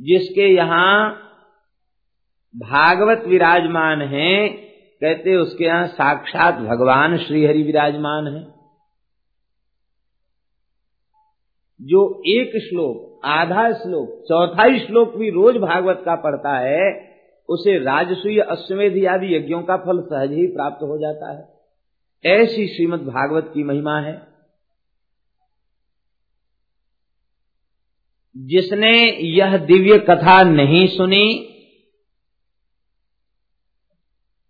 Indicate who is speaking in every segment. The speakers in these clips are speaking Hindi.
Speaker 1: जिसके यहाँ भागवत विराजमान है, कहते उसके यहाँ साक्षात भगवान श्रीहरि विराजमान है। जो एक श्लोक, आधा श्लोक, चौथाई श्लोक भी रोज भागवत का पढ़ता है, उसे राजसूय, अश्वमेध आदि यज्ञों का फल सहज ही प्राप्त हो जाता है। ऐसी श्रीमद भागवत की महिमा है। जिसने यह दिव्य कथा नहीं सुनी,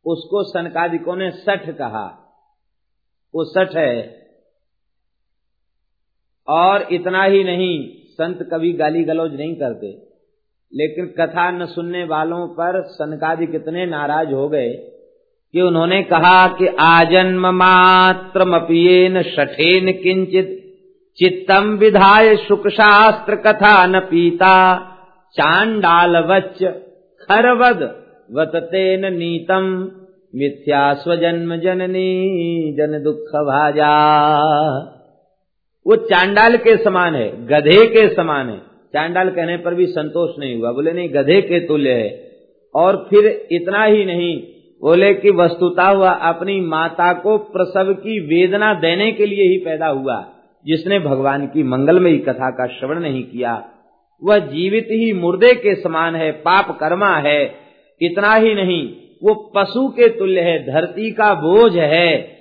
Speaker 1: उसको सनकादिकों ने सठ कहा। वो सठ है। और इतना ही नहीं, संत कभी गाली गलौज नहीं करते। लेकिन कथा न सुनने वालों पर सनकादि कितने नाराज़ हो गए कि उन्होंने कहा कि आजन्म मात्र मपियेन शठेन किंचित चित्तम विधाय सुख शास्त्र कथा न पीता। चांडाल वच्च खरवद वततेन नीतम मिथ्या स्वजन्म जननी जन दुख भाजा। वो चांडाल के समान है, गधे के समान है। चांडाल कहने पर भी संतोष नहीं हुआ। बोले, नहीं, गधे के तुल्य है। और फिर इतना ही नहीं, बोले कि वस्तुता हुआ अपनी माता को प्रसव की वेदना देने के लिए ही पैदा हुआ। जिसने भगवान की मंगलमयी कथा का श्रवण नहीं किया, वह जीवित ही मुर्दे के समान है, पाप कर्मा है, इतना ही नहीं, वो पशु के तुल्य है, धरती का बोझ है।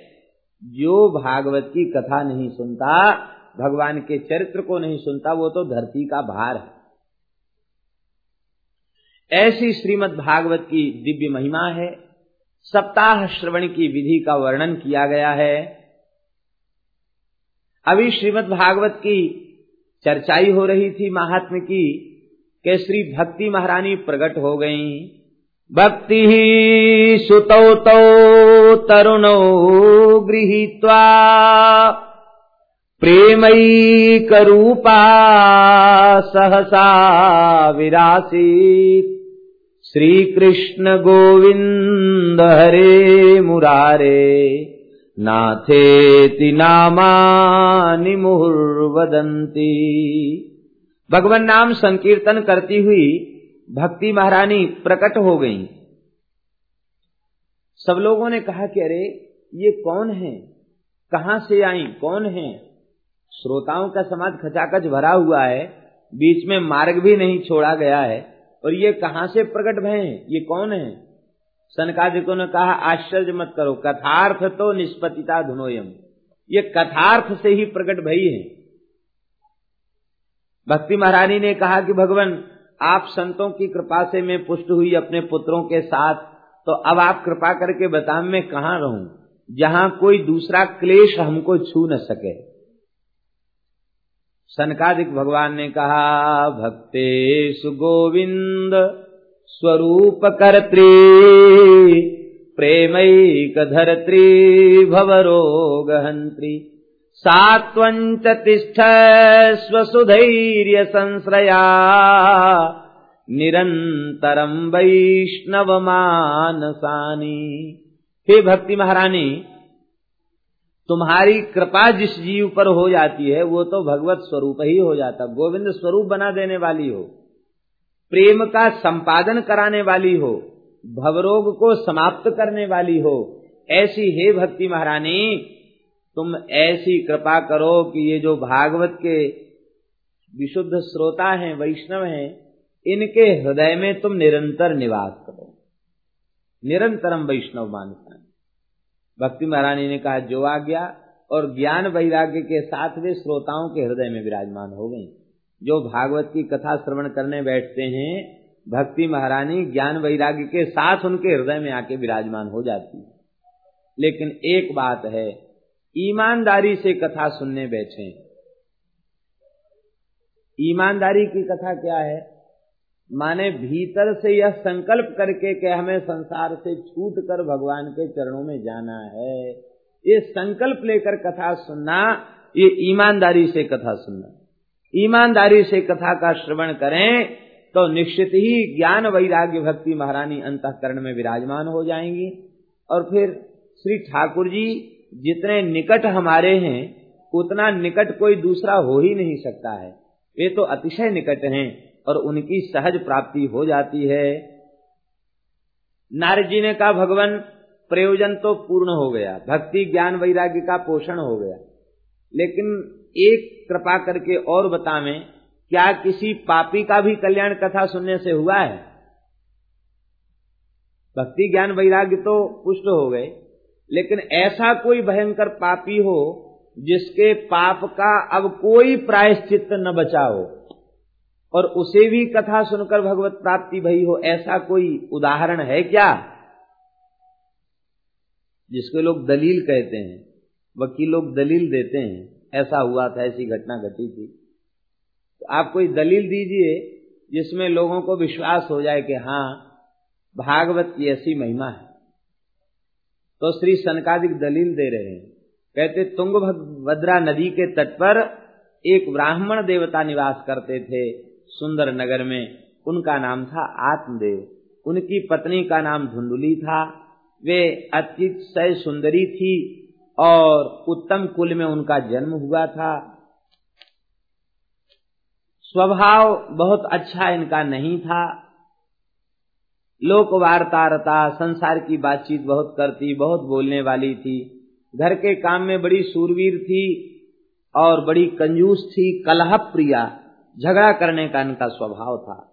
Speaker 1: जो भागवत की कथा नहीं सुनता, भगवान के चरित्र को नहीं सुनता, वो तो धरती का भार है। ऐसी श्रीमद् भागवत की दिव्य महिमा है, सप्ताह श्रवण की विधि का वर्णन किया गया है। अभी श्रीमद् भागवत की चर्चाई हो रही थी महात्म की के श्री भक्ति महारानी प्रकट हो गईं। भक्ति सुतौ तौ तरुणौ गृहीत्वा प्रेमैकरूपा सहसा विरासीत्। श्रीकृष्ण गोविन्द हरे मुरारे। नाथेति नामानि मुहुर्वदन्ति। भगवान नाम संकीर्तन करती हुई भक्ति महारानी प्रकट हो गई। सब लोगों ने कहा कि अरे, ये कौन है? कहाँ से आई? कौन है? श्रोताओं का समाज खचाखच भरा हुआ है। बीच में मार्ग भी नहीं छोड़ा गया है। और ये कहाँ से प्रकट भय हैं? ये कौन है? सनकादिकों ने कहा, आश्चर्य मत करो, कथार्थ तो निष्पतिता धुनोयम। ये कथार्थ से ही प्रकट भई है। भक्ति महारानी ने कहा कि भगवान, आप संतों की कृपा से मैं पुष्ट हुई अपने पुत्रों के साथ तो अब आप कृपा करके बता मैं कहाँ रहूँ? जहाँ कोई दूसरा क्लेश हमको छू न सके। सनकादिक भगवान ने कहा भक्तेश सुगोविंद स्वरूप कर्त्री प्रेमैक धरत्री भवरोगहंत्री सात्वञ्च तिष्ठ स्वसुधैर्य संश्रया निरंतरम वैष्णव मानसानी हे भक्ति महारानी, तुम्हारी कृपा जिस जीव पर हो जाती है, वो तो भगवत स्वरूप ही हो जाता। गोविंद स्वरूप बना देने वाली हो। प्रेम का संपादन कराने वाली हो, भवरोग को समाप्त करने वाली हो, ऐसी हे भक्ति महारानी, तुम ऐसी कृपा करो कि ये जो भागवत के विशुद्ध श्रोता हैं, वैष्णव हैं, इनके हृदय में तुम निरंतर निवास करो। निरंतरम वैष्णव मानसा भक्ति महारानी ने कहा, जो आ गया और ज्ञान वैराग्य के साथ वे श्रोताओं के हृदय में विराजमान हो गई। जो भागवत की कथा श्रवण करने बैठते हैं, भक्ति महारानी ज्ञान वैराग्य के साथ उनके हृदय में आके विराजमान हो जाती है। लेकिन एक बात है, ईमानदारी से कथा सुनने बैठे ईमानदारी की कथा क्या है? माने भीतर से यह संकल्प करके कि हमें संसार से छूट कर भगवान के चरणों में जाना है, ये संकल्प लेकर कथा सुनना, ये ईमानदारी से कथा सुनना। ईमानदारी से कथा का श्रवण करें तो निश्चित ही ज्ञान वैराग्य भक्ति महारानी अंतकरण में विराजमान हो जाएँगी। और फिर श्री ठाकुर जी, जितने निकट हमारे हैं, उतना निकट कोई दूसरा हो ही नहीं सकता है। वे तो अतिशय निकट हैं और उनकी सहज प्राप्ति हो जाती है। नारद जी ने कहा, भगवान, प्रयोजन तो पूर्ण हो गया, भक्ति, ज्ञान, वैराग्य का पोषण हो गया। लेकिन एक कृपा करके और बतावें, क्या किसी पापी का भी कल्याण कथा सुनने से हुआ है? भक्ति ज्ञान वैराग्य तो पुष्ट हो गए, लेकिन ऐसा कोई भयंकर पापी हो जिसके पाप का अब कोई प्रायश्चित न बचा हो, और उसे भी कथा सुनकर भगवत प्राप्ति भई हो, ऐसा कोई उदाहरण है क्या? जिसके लोग दलील कहते हैं, वकील लोग दलील देते हैं ऐसा हुआ था, ऐसी घटना घटी थी। तो आप कोई दलील दीजिए जिसमें लोगों को विश्वास हो जाए कि हाँ भागवत की ऐसी महिमा है। तो श्री सनकादिक दलील दे रहे हैं। कहते तुंग तुंगभद्रा नदी के तट पर एक ब्राह्मण देवता निवास करते थे सुंदर नगर में। उनका नाम था आत्मदेव। उनकी पत्नी का नाम धुंधुली था। वे अतिशय सुंदरी थी। और उत्तम कुल में उनका जन्म हुआ था। स्वभाव बहुत अच्छा इनका नहीं था। लोक वार्तारता संसार की बातचीत बहुत करती, बहुत बोलने वाली थी। घर के काम में बड़ी सूरवीर थी और बड़ी कंजूस थी कलह प्रिया झगड़ा करने का इनका स्वभाव था।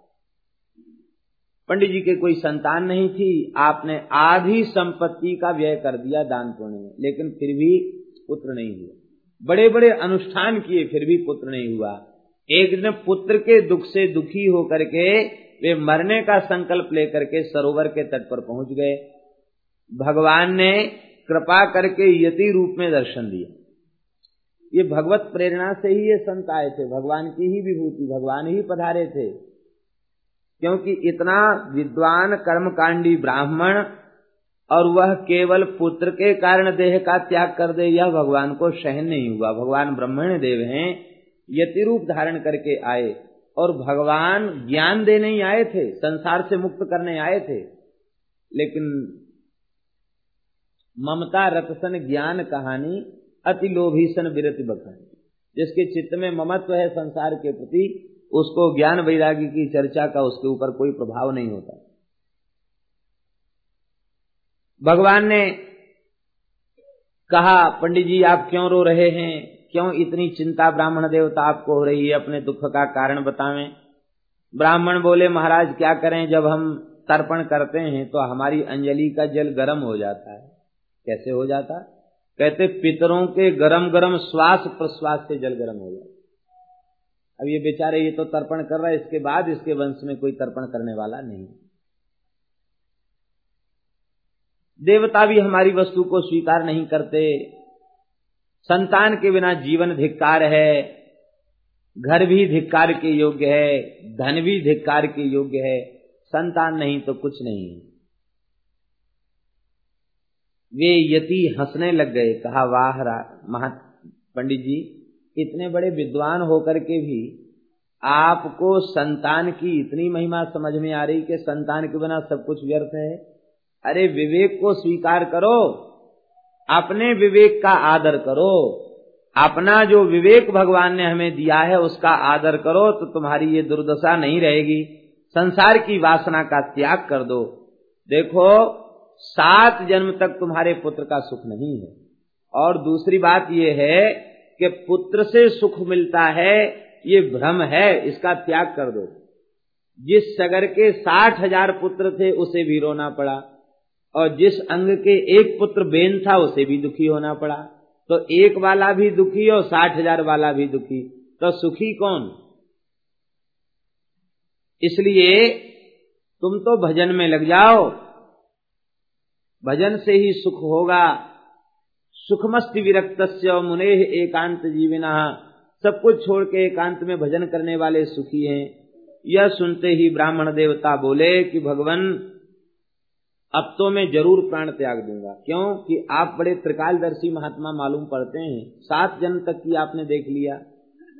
Speaker 1: पंडित जी के कोई संतान नहीं थी, आपने आधी संपत्ति का व्यय कर दिया दान पुण्य में, लेकिन फिर भी पुत्र नहीं हुआ। बड़े बड़े अनुष्ठान किए, फिर भी पुत्र नहीं हुआ। एक दिन पुत्र के दुख से दुखी होकर के, वे मरने का संकल्प लेकर के सरोवर के तट पर पहुँच गए। भगवान ने कृपा करके यति रूप में दर्शन दिया ये भगवत प्रेरणा से ही ये संत आए थे। भगवान की ही विभूति, भगवान ही पधारे थे। क्योंकि इतना विद्वान कर्मकांडी ब्राह्मण और वह केवल पुत्र के कारण देह का त्याग कर दे, यह भगवान को सहन नहीं हुआ। भगवान ब्रह्मण देव हैं यति रूप धारण करके आए और भगवान ज्ञान देने ही आए थे, संसार से मुक्त करने आए थे। लेकिन ममता, रतसन, ज्ञान कहानी अति लोभीसन, विरति बखानी, जिसके चित्त में ममत्व है संसार के प्रति उसको ज्ञान वैराग्य की चर्चा का उसके ऊपर कोई प्रभाव नहीं होता। भगवान ने कहा, पंडित जी, आप क्यों रो रहे हैं? क्यों इतनी चिंता ब्राह्मण देवता आपको हो रही है? अपने दुख का कारण बतावें। ब्राह्मण बोले, महाराज, क्या करें? जब हम तर्पण करते हैं तो हमारी अंजलि का जल गर्म हो जाता है। कैसे हो जाता? कहते, पितरों के गरम गरम श्वास प्रश्वास से जल गर्म हो जाता अब ये बेचारे ये तो तर्पण कर रहा है, इसके बाद इसके वंश में कोई तर्पण करने वाला नहीं। देवता भी हमारी वस्तु को स्वीकार नहीं करते। संतान के बिना जीवन धिक्कार है। घर भी धिक्कार के योग्य है, धन भी धिक्कार के योग्य है, संतान नहीं तो कुछ नहीं वे यति हंसने लग गए, कहा, वाह महा पंडित जी इतने बड़े विद्वान होकर के भी आपको संतान की इतनी महिमा समझ में आ रही कि संतान के बिना सब कुछ व्यर्थ है। अरे विवेक को स्वीकार करो, अपने विवेक का आदर करो, अपना जो विवेक भगवान ने हमें दिया है उसका आदर करो तो तुम्हारी ये दुर्दशा नहीं रहेगी। संसार की वासना का त्याग कर दो। देखो, सात जन्म तक तुम्हारे पुत्र का सुख नहीं है। और दूसरी बात यह है कि पुत्र से सुख मिलता है, ये भ्रम है, इसका त्याग कर दो। जिस सगर के साठ हज़ार पुत्र थे, उसे भी रोना पड़ा। और जिस अंग के एक पुत्र बेन था, उसे भी दुखी होना पड़ा। तो एक वाला भी दुखी और साठ हज़ार वाला भी दुखी। तो सुखी कौन? इसलिए तुम तो भजन में लग जाओ। भजन से ही सुख होगा। सुखमस्ति विरक्त मुने एकांत जीविना। सब कुछ छोड़ के एकांत में भजन करने वाले सुखी हैं। यह सुनते ही ब्राह्मण देवता बोले कि, भगवान, अब तो मैं ज़रूर प्राण त्याग दूँगा। क्यों? कि आप बड़े त्रिकालदर्शी महात्मा मालूम पड़ते हैं। सात जन्म तक की आपने देख लिया।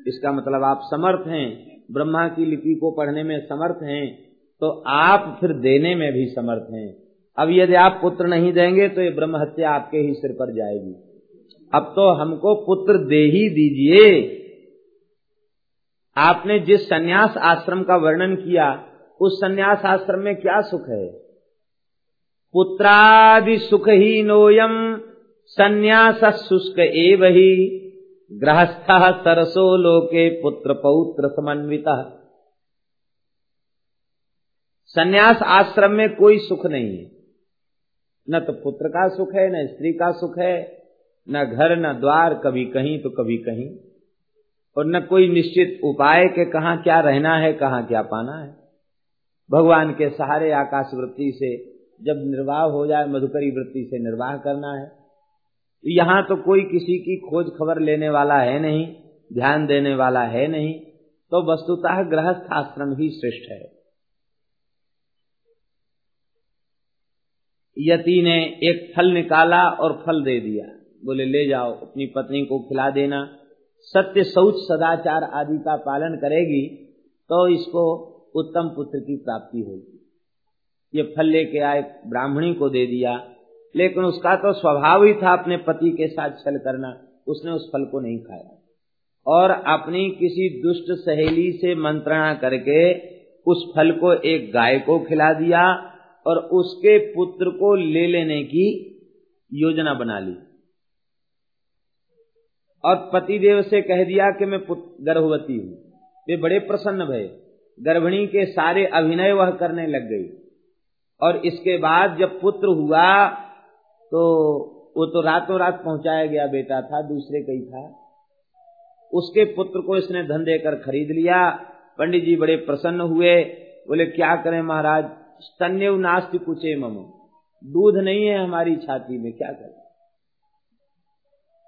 Speaker 1: इसका मतलब आप समर्थ हैं। ब्रह्मा की लिपि को पढ़ने में समर्थ हैं। तो आप फिर देने में भी समर्थ हैं। अब यदि आप पुत्र नहीं देंगे तो ये ब्रह्म हत्या आपके ही सिर पर जाएगी। अब तो हमको पुत्र दे ही दीजिए। आपने जिस सन्यास आश्रम का वर्णन किया, उस सन्यास आश्रम में क्या सुख है? पुत्रादि सुख ही नोयम, संन्यास शुष्क एव ही। गृहस्थ सरसो लोके पुत्र पौत्र समन्वित। संन्यास आश्रम में कोई सुख नहीं है। न तो पुत्र का सुख है, न स्त्री का सुख है, न घर, न द्वार, कभी कहीं तो कभी कहीं। और न कोई निश्चित उपाय के कहा क्या रहना है, कहा क्या पाना है। भगवान के सहारे आकाश वृत्ति से जब निर्वाह हो जाए, मधुकरी वृत्ति से निर्वाह करना है। यहाँ तो कोई किसी की खोज खबर लेने वाला है नहीं, ध्यान देने वाला है नहीं तो वस्तुतः गृहस्थ आश्रम ही श्रेष्ठ है। यति ने एक फल निकाला और फल दे दिया। बोले, ले जाओ, अपनी पत्नी को खिला देना। सत्य शौच सदाचार आदि का पालन करेगी तो इसको उत्तम पुत्र की प्राप्ति होगी। ये फल लेके आए, ब्राह्मणी को दे दिया। लेकिन उसका तो स्वभाव ही था अपने पति के साथ छल करना। उसने उस फल को नहीं खाया। और अपनी किसी दुष्ट सहेली से मंत्रणा करके उस फल को एक गाय को खिला दिया और उसके पुत्र को ले लेने की योजना बना ली। और पतिदेव से कह दिया कि मैं गर्भवती हूँ। वे बड़े प्रसन्न भय। गर्भिणी के सारे अभिनय वह करने लग गई। और इसके बाद जब पुत्र हुआ तो वो तो रातों रात पहुँचाया गया बेटा था, दूसरे कई था। उसके पुत्र को इसने धन देकर खरीद लिया। पंडित जी बड़े प्रसन्न हुए। बोले, क्या करें महाराज? स्तन्य नास्ति कुचे मम। दूध नहीं है हमारी छाती में, क्या करें?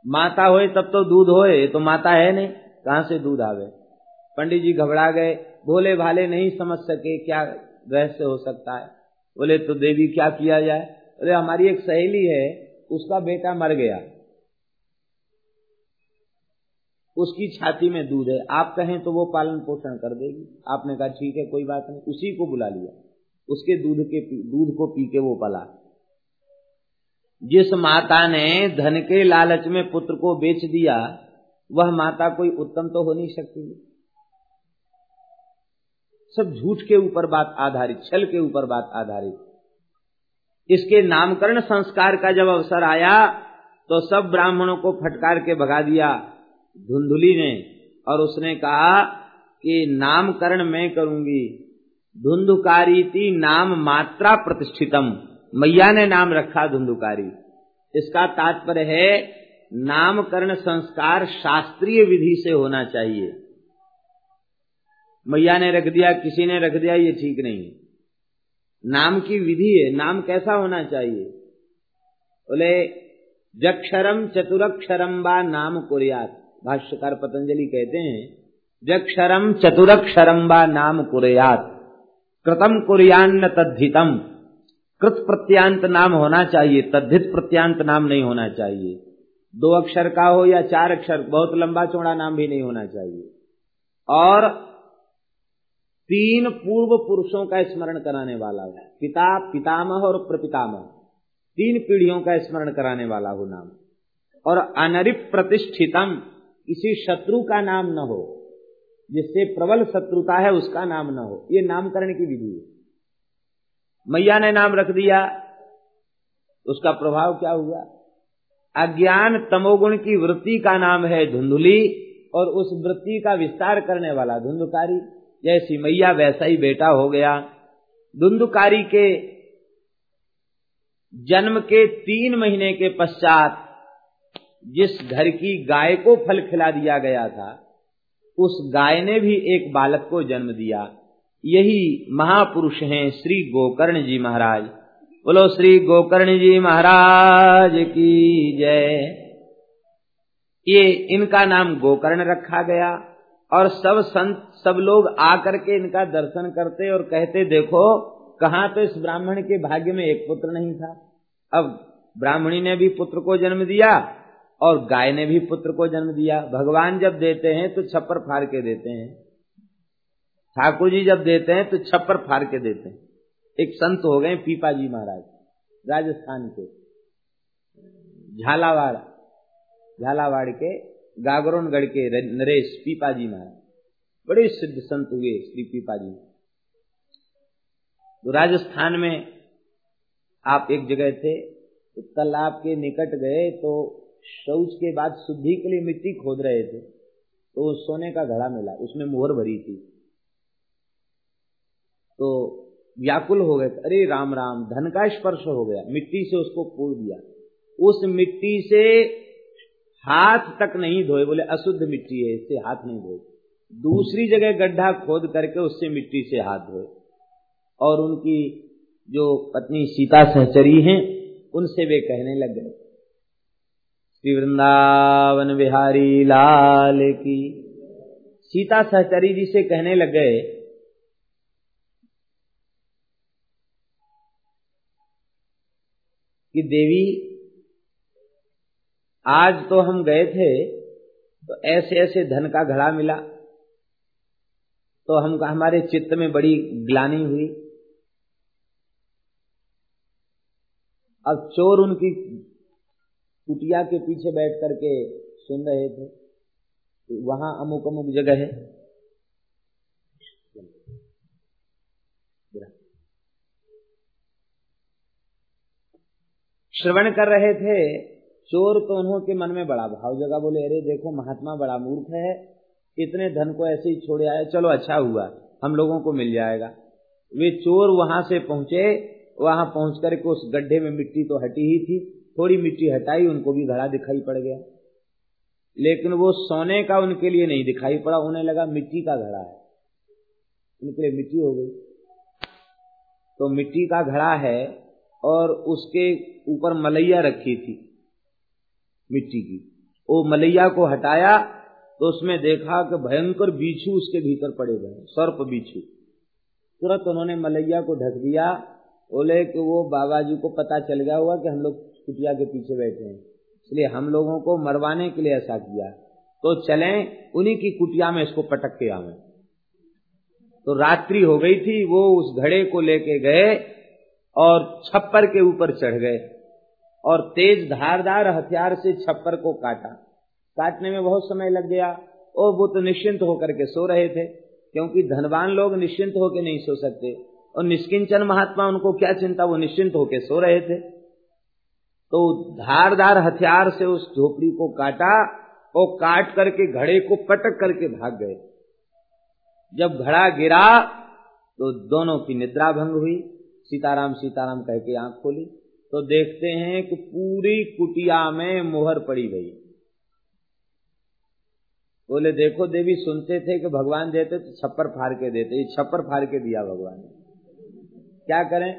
Speaker 1: माता होए तब तो दूध होए तो माता है नहीं, कहाँ से दूध आवे? पंडित जी घबरा गए, भोले भाले नहीं समझ सके क्या रहस्य हो सकता है। बोले तो देवी क्या किया जाए? बोले, हमारी एक सहेली है, उसका बेटा मर गया। उसकी छाती में दूध है। आप कहें तो वो पालन पोषण कर देगी। आपने कहा, ठीक है, कोई बात नहीं। उसी को बुला लिया। उसके दूध के दूध को पी के वो पला। जिस माता ने धन के लालच में पुत्र को बेच दिया, वह माता कोई उत्तम तो हो नहीं सकती। सब झूठ के ऊपर बात आधारित, छल के ऊपर बात आधारित। इसके नामकरण संस्कार का जब अवसर आया तो सब ब्राह्मणों को फटकार के भगा दिया। धुंधुली ने, और उसने कहा कि नामकरण मैं करूँगी। धुंधुकारी थी नाम मात्रा प्रतिष्ठितम। मैया ने नाम रखा धुंधुकारी। इसका तात्पर्य है, नामकरण संस्कार शास्त्रीय विधि से होना चाहिए। मैया ने रख दिया, किसी ने रख दिया, ये ठीक नहीं नाम की विधि है, नाम कैसा होना चाहिए? बोले, जक्षरम चतुरक्षरम बा नाम कुरियात। भाष्यकार पतंजलि कहते हैं, जक्षरम चतुरक्षरम बा नाम कुरियात। कृतम कुरियान्न तद्धितम। कृत प्रत्यांत नाम होना चाहिए, तद्धित प्रत्यांत नाम नहीं होना चाहिए। दो अक्षर का हो या चार अक्षर, बहुत लंबा चौड़ा नाम भी नहीं होना चाहिए। और तीन पूर्व पुरुषों का स्मरण कराने वाला हो। पिता, पितामह और प्रपितामह। तीन पीढ़ियों का स्मरण कराने वाला हो नाम। और अनरिप प्रतिष्ठितम किसी शत्रु का नाम न हो। जिससे प्रबल शत्रुता है उसका नाम न हो। ये नामकरण की विधि है। मैया ने नाम रख दिया, उसका प्रभाव क्या हुआ? अज्ञान तमोगुण की वृत्ति का नाम है धुंधुली, और उस वृत्ति का विस्तार करने वाला धुंधुकारी। जैसी मैया वैसा ही बेटा हो गया। धुंधुकारी के जन्म के तीन महीने के पश्चात जिस घर की गाय को फल खिला दिया गया था उस गाय ने भी एक बालक को जन्म दिया। यही महापुरुष हैं श्री गोकर्ण जी महाराज। बोलो श्री गोकर्ण जी महाराज की जय। ये इनका नाम गोकर्ण रखा गया और सब संत, सब लोग आकर के इनका दर्शन करते और कहते, देखो, कहा तो इस ब्राह्मण के भाग्य में एक पुत्र नहीं था। अब ब्राह्मणी ने भी पुत्र को जन्म दिया और गाय ने भी पुत्र को जन्म दिया। भगवान जब देते हैं तो छप्पर फाड़ के देते हैं। ठाकुर जी जब देते हैं तो छप्पर फाड़ के देते हैं। एक संत हो गए पीपा जी महाराज, राजस्थान के। झालावाड़ झालावाड़ के गागरोनगढ़ के नरेश पीपा जी महाराज। बड़े सिद्ध संत हुए श्री पीपा जी तो राजस्थान में आप एक जगह थे तो तालाब के निकट गए तो शौच के बाद शुद्धि के लिए मिट्टी खोद रहे थे तो सोने का घड़ा मिला, उसमें मोहर भरी थी। तो व्याकुल हो गए, अरे राम राम, धन का स्पर्श हो गया, मिट्टी से उसको पोड़ दिया। उस मिट्टी से हाथ तक नहीं धोए, बोले, अशुद्ध मिट्टी है, इससे हाथ नहीं धोए। दूसरी जगह गड्ढा खोद करके उससे मिट्टी से हाथ धोए। और उनकी जो पत्नी सीता सहचरी हैं, उनसे वे कहने लग गए। श्री वृंदावन बिहारी लाल की। सीता सहचरी जी से कहने लग गए, कि देवी, आज तो हम गए थे तो ऐसे ऐसे धन का घड़ा मिला तो हम हमारे चित्त में बड़ी ग्लानी हुई। अब चोर उनकी कुटिया के पीछे बैठ करके सुन रहे थे। वहाँ अमुक अमुक जगह है। श्रवण कर रहे थे, चोर तो उन्हों के मन में बड़ा भाव जगह बोले, अरे देखो, महात्मा बड़ा मूर्ख है। इतने धन को ऐसे ही छोड़े आए। चलो अच्छा हुआ। हम लोगों को मिल जाएगा। वे चोर वहाँ से पहुँचे। वहाँ पहुँच करके उस गड्ढे में मिट्टी तो हटी ही थी। थोड़ी मिट्टी हटाई, उनको भी घड़ा दिखाई पड़ गया। लेकिन वो सोने का उनके लिए नहीं दिखाई पड़ा, उन्हें लगा मिट्टी का घड़ा है। उनके लिए मिट्टी हो गई। तो मिट्टी का घड़ा है और उसके ऊपर मलैया रखी थी, मिट्टी की। वो मलैया को हटाया तो उसमें देखा कि भयंकर बीछू उसके भीतर पड़े गए सर्प बीछू। तुरंत उन्होंने मलैया को ढक दिया। बोले कि वो बाबा जी को पता चल गया हुआ कि हम लोग कुटिया के पीछे बैठे हैं। इसलिए हम लोगों को मरवाने के लिए ऐसा किया। तो चलें, उन्हीं की कुटिया में इसको पटक के आवे। तो रात्रि हो गई थी, वो उस घड़े को लेके गए और छप्पर के ऊपर चढ़ गए और तेज धारदार हथियार से छप्पर को काटा। काटने में बहुत समय लग गया। और वो तो निश्चिंत होकर के सो रहे थे, क्योंकि धनवान लोग निश्चिंत होकर नहीं सो सकते। और निष्किंचन महात्मा उनको क्या चिंता, वो निश्चिंत होकर सो रहे थे। तो धारदार हथियार से उस झोपड़ी को काटा और काट करके घड़े को पटक करके भाग गए। जब घड़ा गिरा तो दोनों की निद्रा भंग हुई। सीताराम सीताराम कह के आँख खोली। तो देखते हैं कि पूरी कुटिया में मोहर पड़ी गई। बोले, देखो देवी, सुनते थे कि भगवान देते तो छप्पर फाड़ के देते। छप्पर फाड़ के दिया भगवान ने। क्या करें?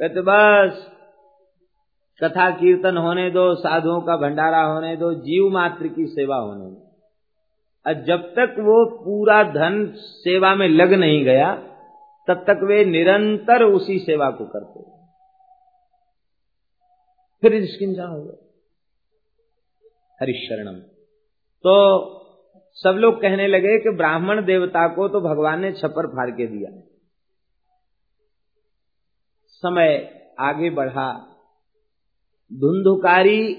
Speaker 1: कहते, बस कथा कीर्तन होने दो, साधुओं का भंडारा होने दो, जीव मात्र की सेवा होने दो। और जब तक वो पूरा धन सेवा में लग नहीं गया, तब तक वे निरंतर उसी सेवा को करते फिर निष्किंजा हो गए हरिशरणम तो सब लोग कहने लगे कि ब्राह्मण देवता को तो भगवान ने छप्पर फाड़ के दिया। समय आगे बढ़ा धुंधुकारी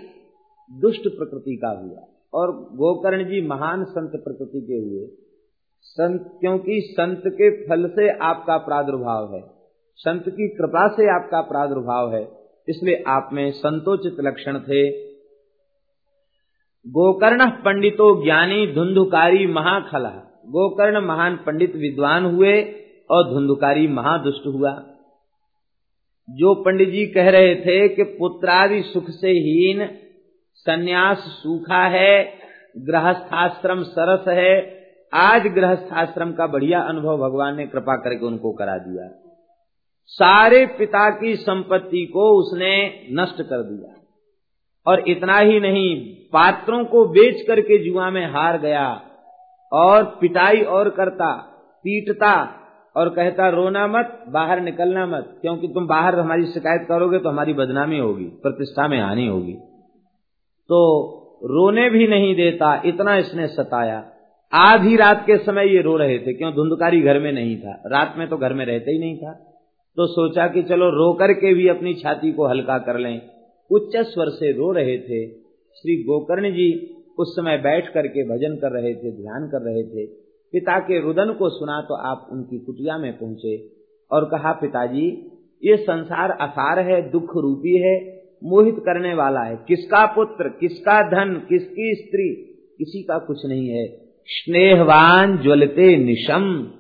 Speaker 1: दुष्ट प्रकृति का हुआ। और गोकर्ण जी महान संत प्रकृति के हुए। संत, क्योंकि संत के फल से आपका प्रादुर्भाव है। संत की कृपा से आपका प्रादुर्भाव है। इसलिए आप में संतोचित लक्षण थे। गोकर्ण पंडितो ज्ञानी धुंधुकारी महाखला। गोकर्ण महान पंडित विद्वान हुए और धुंधुकारी महादुष्ट हुआ। जो पंडित जी कह रहे थे कि पुत्रादि सुख से हीन सन्यास सूखा है, गृहस्थाश्रम सरस है, आज गृहस्थाश्रम का बढ़िया अनुभव भगवान ने कृपा करके उनको करा दिया। सारे पिता की संपत्ति को उसने नष्ट कर दिया। और इतना ही नहीं, पात्रों को बेच करके जुआ में हार गया, और पिटाई और करता, पीटता और कहता, रोना मत, बाहर निकलना मत, क्योंकि तुम बाहर हमारी शिकायत करोगे तो हमारी बदनामी होगी, प्रतिष्ठा में हानि होगी। तो रोने भी नहीं देता, इतना इसने सताया। आधी रात के समय ये रो रहे थे, क्यों? धुंधकारी घर में नहीं था। रात में तो घर में रहते ही नहीं था। तो सोचा कि चलो रो करके भी अपनी छाती को हल्का कर लें। उच्च स्वर से रो रहे थे। श्री गोकर्ण जी उस समय बैठ करके भजन कर रहे थे, ध्यान कर रहे थे। पिता के रुदन को सुना तो आप उनकी कुटिया में पहुँचे और कहा, पिताजी, ये संसार असार है, दुख रूपी है, मोहित करने वाला है। किसका पुत्र, किसका धन, किसकी स्त्री? किसी का कुछ नहीं है। स्नेहवान ज्वलते निशम।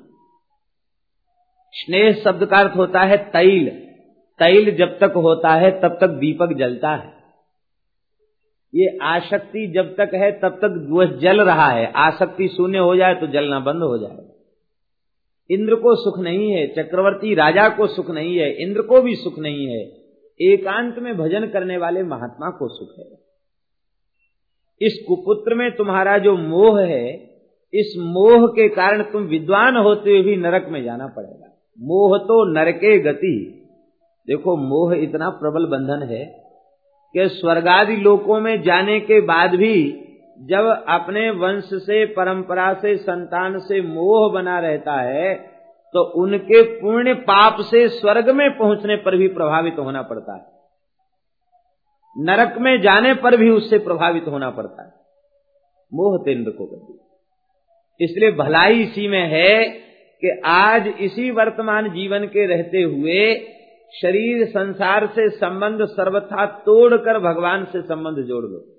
Speaker 1: स्नेह शब्द का अर्थ होता है तैल। तैल जब तक होता है, तब तक दीपक जलता है। ये आसक्ति जब तक है, तब तक वह जल रहा है। आसक्ति शून्य हो जाए तो जलना बंद हो जाए। इंद्र को सुख नहीं है, चक्रवर्ती राजा को सुख नहीं है, इंद्र को भी सुख नहीं है। एकांत में भजन करने वाले महात्मा को सुख है। इस कुपुत्र में तुम्हारा जो मोह है, इस मोह के कारण तुम विद्वान होते हुए भी नरक में जाना पड़ेगा। मोह तो नरके गति। देखो, मोह इतना प्रबल बंधन है कि स्वर्गादि लोकों में जाने के बाद भी जब अपने वंश से, परंपरा से, संतान से मोह बना रहता है तो उनके पुण्य पाप से स्वर्ग में पहुँचने पर भी प्रभावित होना पड़ता है। नरक में जाने पर भी उससे प्रभावित होना पड़ता है। मोह तेंद्र को गति इसलिए भलाई इसी में है कि आज इसी वर्तमान जीवन के रहते हुए शरीर संसार से संबंध सर्वथा तोड़कर भगवान से संबंध जोड़ लो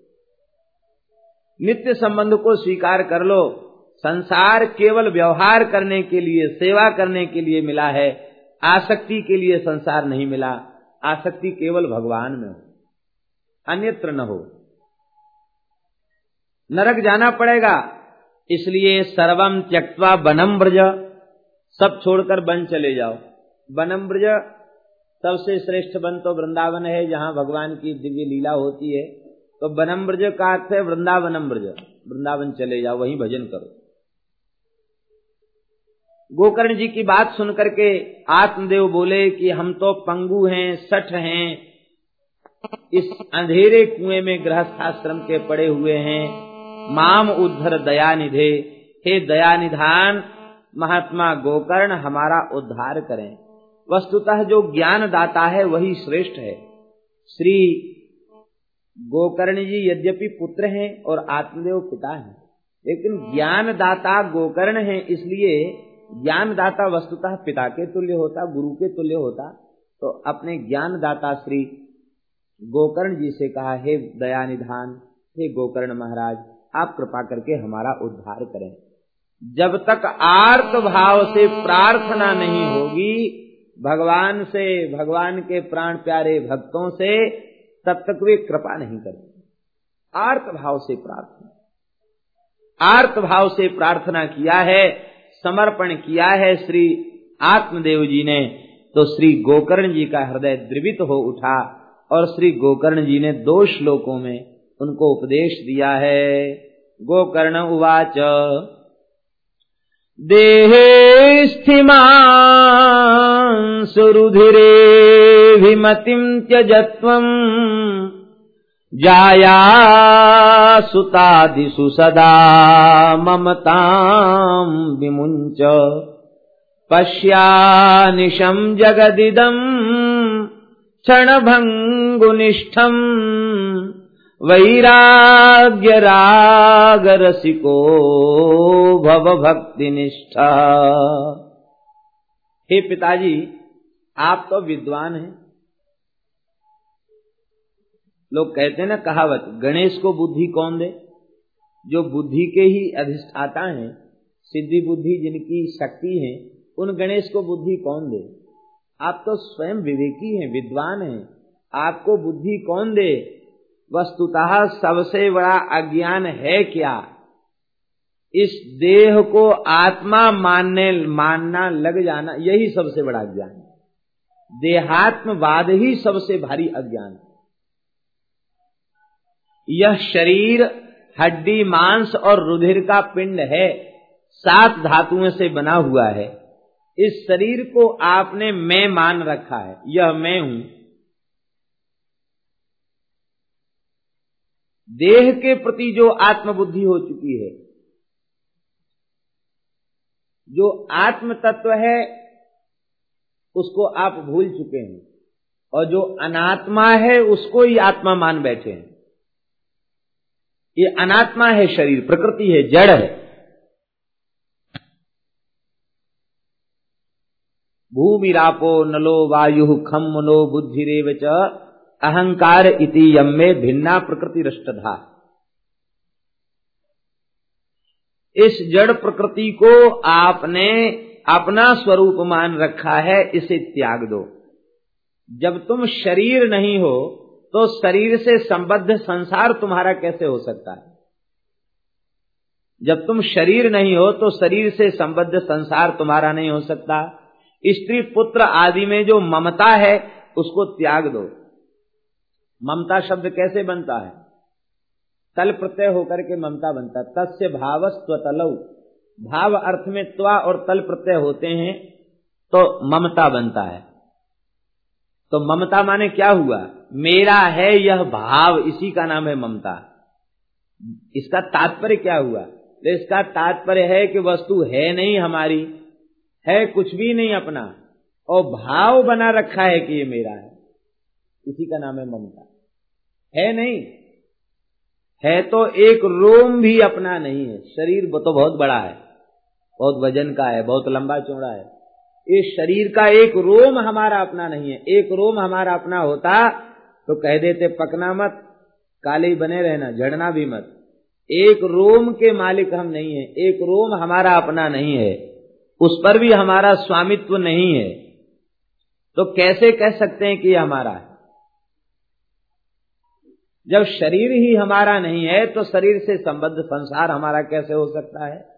Speaker 1: नित्य संबंध को स्वीकार कर लो। संसार केवल व्यवहार करने के लिए, सेवा करने के लिए मिला है। आसक्ति के लिए संसार नहीं मिला। आसक्ति केवल भगवान में हो। अन्यत्र न हो। नरक जाना पड़ेगा। इसलिए सर्वम त्यक्वा बनम ब्रज सब छोड़कर बन चले जाओ। बनम ब्रज सबसे श्रेष्ठ वन तो वृंदावन है, जहाँ भगवान की दिव्य लीला होती है। तो बनम ब्रज का अर्थ है वृंदावनम ब्रज। वृंदावन चले जाओ, वहीं भजन करो। गोकर्ण जी की बात सुनकर के आत्मदेव बोले कि हम तो पंगु हैं, सठ हैं। इस अंधेरे कुएँ में गृहस्थाश्रम के पड़े हुए हैं। माम उद्धर दया निधे हे दया निधान महात्मा गोकर्ण, हमारा उद्धार करें। वस्तुतः जो ज्ञान दाता है, वही श्रेष्ठ है। श्री गोकर्ण जी यद्यपि पुत्र हैं और आत्मदेव पिता हैं, लेकिन ज्ञान दाता गोकर्ण है, इसलिए ज्ञान दाता वस्तुतः पिता के तुल्य होता, गुरु के तुल्य होता। तो अपने ज्ञान दाता श्री गोकर्ण जी से कहा, हे दया निधान हे गोकर्ण महाराज, आप कृपा करके हमारा उद्धार करें। जब तक आर्त भाव से प्रार्थना नहीं होगी भगवान से, भगवान के प्राण प्यारे भक्तों से तब तक वे कृपा नहीं करते। आर्त भाव से प्रार्थना। आर्त भाव से प्रार्थना किया है, समर्पण किया है श्री आत्मदेव जी ने तो श्री गोकर्ण जी का हृदय द्रवित हो उठा और श्री गोकर्ण जी ने दो श्लोकों में उनको उपदेश दिया है। गोकर्ण उवाच देहे स्थिमान् सुरुधिरेऽभिमतिम् त्यजत्वम् जाया सुतादिषु सदा ममताम् विमुञ्च पश्यानिशम् जगदिदम् क्षणभङ्गुनिष्ठम् वैराग्य राग रसिको भव भक्ति निष्ठा। हे पिताजी, आप तो विद्वान हैं। लोग कहते हैं ना, कहावत, गणेश को बुद्धि कौन दे? जो बुद्धि के ही अधिष्ठाता हैं, सिद्धि बुद्धि जिनकी शक्ति है, उन गणेश को बुद्धि कौन दे? आप तो स्वयं विवेकी हैं, विद्वान हैं। आपको बुद्धि कौन दे? वस्तुतः सबसे बड़ा अज्ञान है क्या? इस देह को आत्मा मानने, मानना लग जाना, यही सबसे बड़ा अज्ञान है। देहात्मवाद ही सबसे भारी अज्ञान है। यह शरीर, हड्डी, मांस और रुधिर का पिंड है, सात धातुओं से बना हुआ है। इस शरीर को आपने मैं मान रखा है। यह मैं हूँ। देह के प्रति जो आत्मबुद्धि हो चुकी है, जो आत्म तत्व है, उसको आप भूल चुके हैं। और जो अनात्मा है, उसको ही आत्मा मान बैठे हैं। ये अनात्मा है शरीर, प्रकृति है, जड़ है। भूमिरापो नलो वायु खम नो बुद्धिरेव च। अहंकार इति यम में भिन्ना प्रकृति रष्टधा। इस जड़ प्रकृति को आपने अपना स्वरूप मान रखा है, इसे त्याग दो। जब तुम शरीर नहीं हो तो शरीर से संबद्ध संसार तुम्हारा कैसे हो सकता है? जब तुम शरीर नहीं हो तो शरीर से संबद्ध संसार तुम्हारा नहीं हो सकता। स्त्री पुत्र आदि में जो ममता है, उसको त्याग दो। ममता शब्द कैसे बनता है? तल प्रत्यय होकर के ममता बनता तस्य भाव स्वतलव भाव अर्थ में त्वा और तल प्रत्यय होते हैं तो ममता बनता है। तो ममता माने क्या हुआ? मेरा है यह भाव, इसी का नाम है ममता। इसका तात्पर्य क्या हुआ? तो इसका तात्पर्य है कि वस्तु है नहीं हमारी, है कुछ भी नहीं अपना, और भाव बना रखा है कि ये मेरा है। इसी का नाम है ममता। है नहीं। है तो एक रोम भी अपना नहीं है। शरीर तो बहुत बड़ा है। बहुत वज़न का है, बहुत लंबा चौड़ा है। इस शरीर का एक रोम हमारा अपना नहीं है। एक रोम हमारा अपना होता तो कह देते, पकना मत, काले बने रहना, झड़ना भी मत। एक रोम के मालिक हम नहीं है। एक रोम हमारा अपना नहीं है। उस पर भी हमारा स्वामित्व नहीं है। तो कैसे कह सकते हैं कि हमारा है? जब शरीर ही हमारा नहीं है तो शरीर से संबद्ध संसार हमारा कैसे हो सकता है?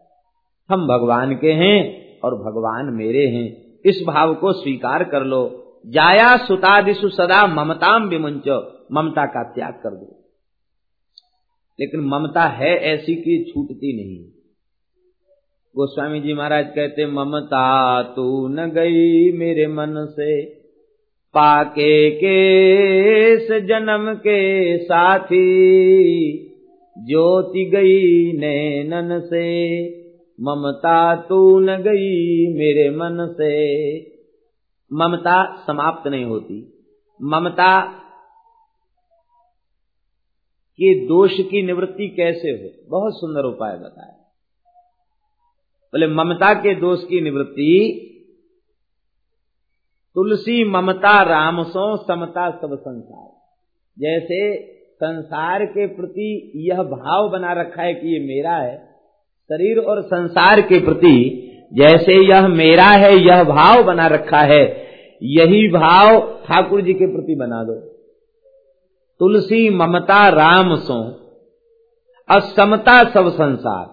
Speaker 1: हम भगवान के हैं और भगवान मेरे हैं। इस भाव को स्वीकार कर लो। जाया सुतादिशु सदा ममताम विमुंचो ममता का त्याग कर दो। लेकिन ममता है ऐसी कि छूटती नहीं। गोस्वामी जी महाराज कहते, ममता तू न गई मेरे मन से। पाके के जन्म के साथी। ज्योति गई नैनन से, ममता तू न गई मेरे मन से। ममता समाप्त नहीं होती। ममता के दोष की निवृत्ति कैसे हो? बहुत सुंदर उपाय बताया। बोले, ममता के दोष की निवृत्ति तुलसी ममता राम सो समता सब संसार। जैसे संसार के प्रति यह भाव बना रखा है कि ये मेरा है, शरीर और संसार के प्रति जैसे यह मेरा है, यह भाव बना रखा है, यही भाव ठाकुर जी के प्रति बना दो। तुलसी ममता राम सो असमता सब संसार।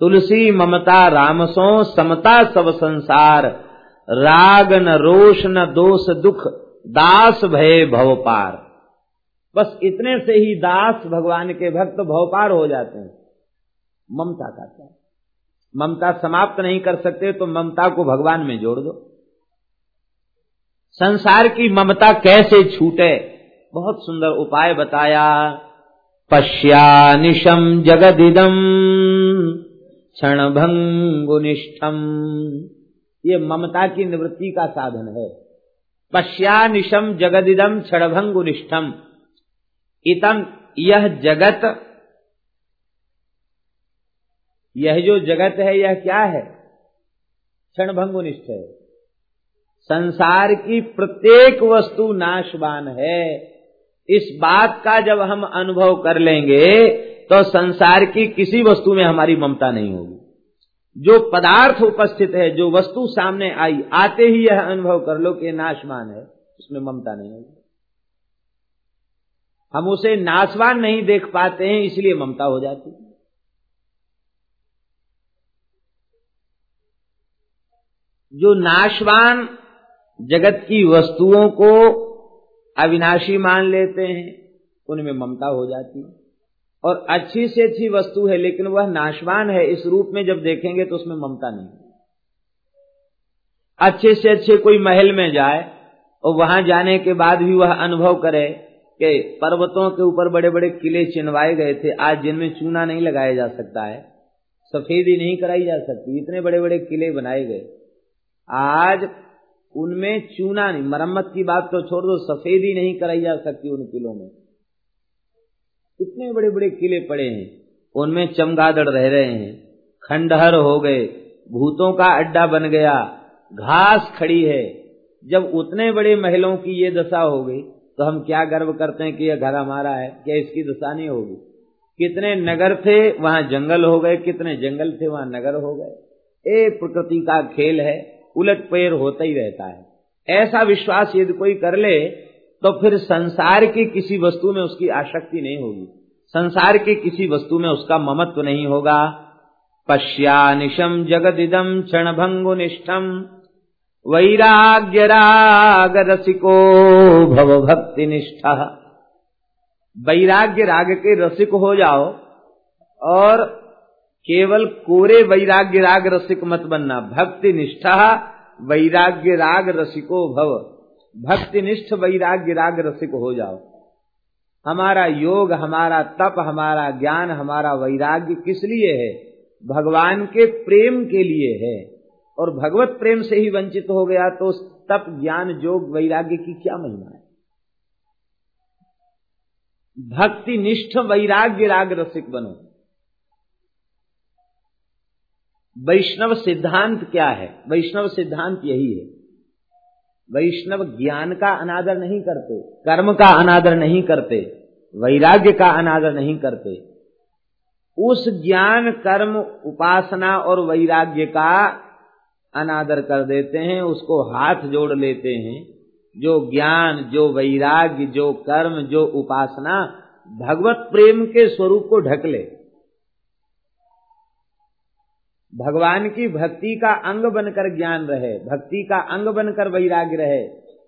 Speaker 1: तुलसी ममता राम सो समता सब संसार। राग न रोष न दोष दुख, दास भय भव पार बस इतने से ही दास भगवान के भक्त भवपार हो जाते हैं। ममता का क्या? ममता समाप्त नहीं कर सकते तो ममता को भगवान में जोड़ दो। संसार की ममता कैसे छूटे? बहुत सुंदर उपाय बताया। पश्यानिशम जगदिदम क्षण भंगुनिष्ठम ये ममता की निवृत्ति का साधन है। पश्यानिशम जगदिदम क्षणभंगुनिष्ठम इतम यह जगत, यह जो जगत है, यह क्या है? क्षणभंगुनिष्ठ है। संसार की प्रत्येक वस्तु नाशवान है। इस बात का जब हम अनुभव कर लेंगे तो संसार की किसी वस्तु में हमारी ममता नहीं होगी। जो पदार्थ उपस्थित है, जो वस्तु सामने आई, आते ही यह अनुभव कर लो कि नाशवान है उसमें ममता नहीं होगी हम उसे नाशवान नहीं देख पाते हैं, इसलिए ममता हो जाती है। जो नाशवान जगत की वस्तुओं को अविनाशी मान लेते हैं, उनमें ममता हो जाती है। और अच्छी से अच्छी वस्तु है, लेकिन वह नाशवान है, इस रूप में जब देखेंगे तो उसमें ममता नहीं अच्छे से अच्छे कोई महल में जाए और वहाँ जाने के बाद भी वह अनुभव करे कि पर्वतों के ऊपर बड़े बड़े किले चिनवाए गए थे, आज जिनमें चूना नहीं लगाया जा सकता है, सफेदी नहीं कराई जा सकती, इतने बड़े बड़े किले बनाए गए। आज उनमें चूना नहीं, मरम्मत की बात तो छोड़ दो, सफेदी नहीं कराई जा सकती उन किलों में। इतने बड़े बड़े किले पड़े हैं, उनमें चमगादड़ रह रहे हैं। खंडहर हो गए, भूतों का अड्डा बन गया, घास खड़ी है। जब उतने बड़े महलों की ये दशा हो गई तो हम क्या गर्व करते हैं कि यह घर हमारा है, क्या इसकी दशा नहीं होगी? कितने नगर थे, वहाँ जंगल हो गए, कितने जंगल थे, वहाँ नगर हो गए। ए प्रकृति का खेल है, उलट पैर होता ही रहता है। ऐसा विश्वास यदि कोई कर ले तो फिर संसार की किसी वस्तु में उसकी आसक्ति नहीं होगी। संसार की किसी वस्तु में उसका ममत्व नहीं होगा। पश्यानिशम जगदिदम क्षण भंगु निष्ठम वैराग्य राग रसिको भव भक्ति निष्ठा वैराग्य राग के रसिक हो जाओ और केवल कोरे वैराग्य राग रसिक मत बनना। भक्ति निष्ठा वैराग्य राग रसिको भव। भक्ति निष्ठ वैराग्य राग रसिक हो जाओ। हमारा योग, हमारा तप, हमारा ज्ञान, हमारा वैराग्य किस लिए है? भगवान के प्रेम के लिए है। और भगवत प्रेम से ही वंचित हो गया तो तप, ज्ञान, योग, वैराग्य की क्या महिमा है? भक्ति निष्ठ वैराग्य राग रसिक बनो। वैष्णव सिद्धांत क्या है? वैष्णव सिद्धांत यही है। वैष्णव ज्ञान का अनादर नहीं करते, कर्म का अनादर नहीं करते, वैराग्य का अनादर नहीं करते। उस ज्ञान, कर्म, उपासना और वैराग्य का अनादर कर देते हैं, उसको हाथ जोड़ लेते हैं। जो ज्ञान, जो वैराग्य, जो कर्म, जो उपासना भगवत प्रेम के स्वरूप को ढक ले। भगवान की भक्ति का अंग बनकर ज्ञान रहे, भक्ति का अंग बनकर वैराग्य रहे,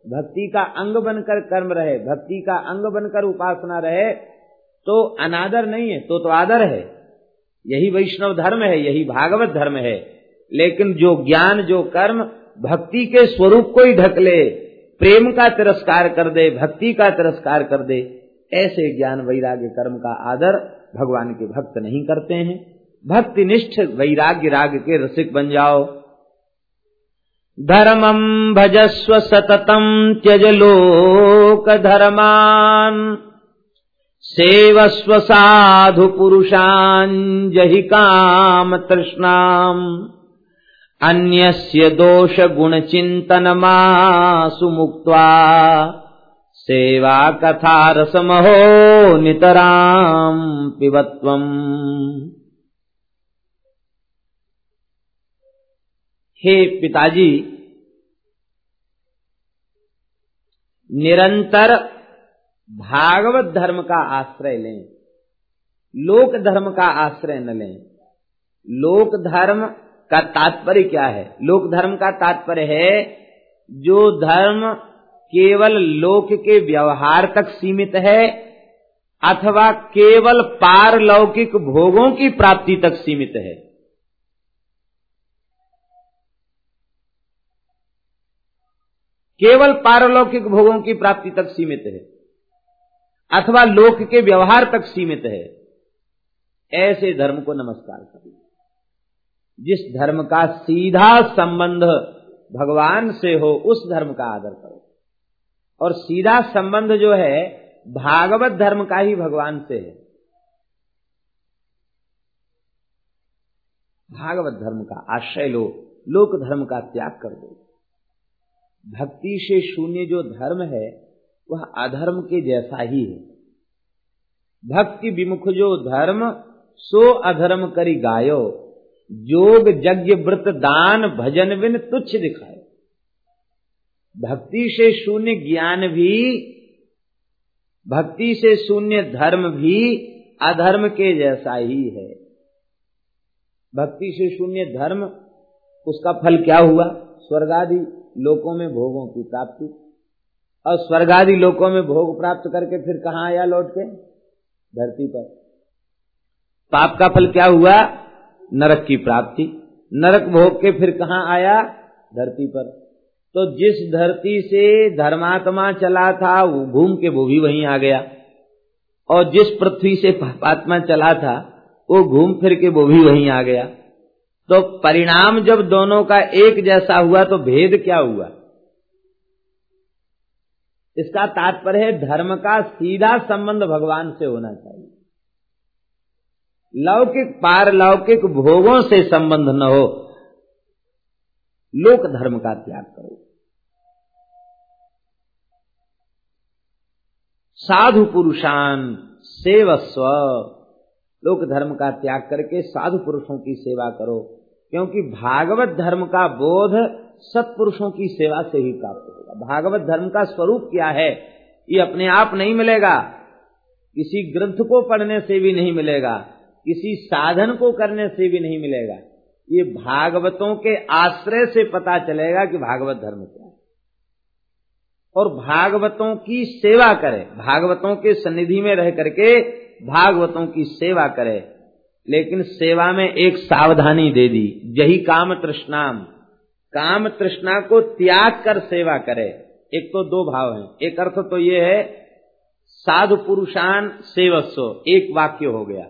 Speaker 1: भक्ति का अंग बनकर कर्म रहे, भक्ति का अंग बनकर उपासना रहे तो अनादर नहीं है तो तो आदर है। यही वैष्णव धर्म है, यही भागवत धर्म है। लेकिन जो ज्ञान, जो कर्म भक्ति के स्वरूप को ही ढक ले, प्रेम का तिरस्कार कर दे, भक्ति का तिरस्कार कर दे, ऐसे ज्ञान वैराग्य कर्म का आदर भगवान के भक्त नहीं करते हैं। भक्ति निष्ठ वैराग्य राग के रसिक बन जाओ। धर्मम भजस्व सततम त्यज लोक धर्मान। सेवस्व साधु पुरुषान जहि काम तृष्णाम। अन्यस्य दोष गुण चिंतन सुमुक्त्वा सेवा कथा रसमहो नितराम पिबत्वम हे पिताजी, निरंतर भागवत धर्म का आश्रय लें, लोक धर्म का आश्रय न लें। लोक धर्म का तात्पर्य क्या है? लोक धर्म का तात्पर्य है, जो धर्म केवल लोक के व्यवहार तक सीमित है, अथवा केवल पारलौकिक भोगों की प्राप्ति तक सीमित है। केवल पारलौकिक भोगों की प्राप्ति तक सीमित है, अथवा लोक के व्यवहार तक सीमित है, ऐसे धर्म को नमस्कार करिए जिस धर्म का सीधा संबंध भगवान से हो, उस धर्म का आदर करो। और सीधा संबंध जो है, भागवत धर्म का ही भगवान से है। भागवत धर्म का आश्रय लो, लोक धर्म का त्याग कर दो। भक्ति से शून्य जो धर्म है, वह अधर्म के जैसा ही है। भक्ति विमुख जो धर्म, सो अधर्म करी गायो। योग यज्ञ व्रत दान भजन बिन तुच्छ दिखाए भक्ति से शून्य ज्ञान भी, भक्ति से शून्य धर्म भी अधर्म के जैसा ही है। भक्ति से शून्य धर्म, उसका फल क्या हुआ? स्वर्गादि लोकों में भोगों की प्राप्ति और स्वर्गादि लोकों में भोग प्राप्त करके फिर कहा आया लौट के? धरती पर। पाप का फल क्या हुआ? नरक की प्राप्ति। नरक भोग के फिर कहा आया? धरती पर। तो जिस धरती से धर्मात्मा चला था, वो घूम के वो भी वहीं आ गया। और जिस पृथ्वी से पापात्मा चला था, वो घूम फिर के वो भी वहीं आ गया। तो परिणाम जब दोनों का एक जैसा हुआ तो भेद क्या हुआ? इसका तात्पर्य धर्म का सीधा संबंध भगवान से होना चाहिए। लौकिक, पारलौकिक भोगों से संबंध न हो, लोक धर्म का त्याग करो। साधु पुरुषान सेवस्व, लोक धर्म का त्याग करके साधु पुरुषों की सेवा करो। क्योंकि भागवत धर्म का बोध सत्पुरुषों की सेवा से ही प्राप्त होगा। भागवत धर्म का स्वरूप क्या है, ये अपने आप नहीं मिलेगा। किसी ग्रंथ को पढ़ने से भी नहीं मिलेगा, किसी साधन को करने से भी नहीं मिलेगा। ये भागवतों के आश्रय से पता चलेगा कि भागवत धर्म क्या है। और भागवतों की सेवा करे, भागवतों के सन्निधि में रह करके भागवतों की सेवा करे। लेकिन सेवा में एक सावधानी दे दी। यही काम तृष्णाम। काम तृष्णा को त्याग कर सेवा करे। एक तो दो भाव है। एक अर्थ तो ये है, साधु पुरुषान सेवस्व। एक वाक्य हो गया।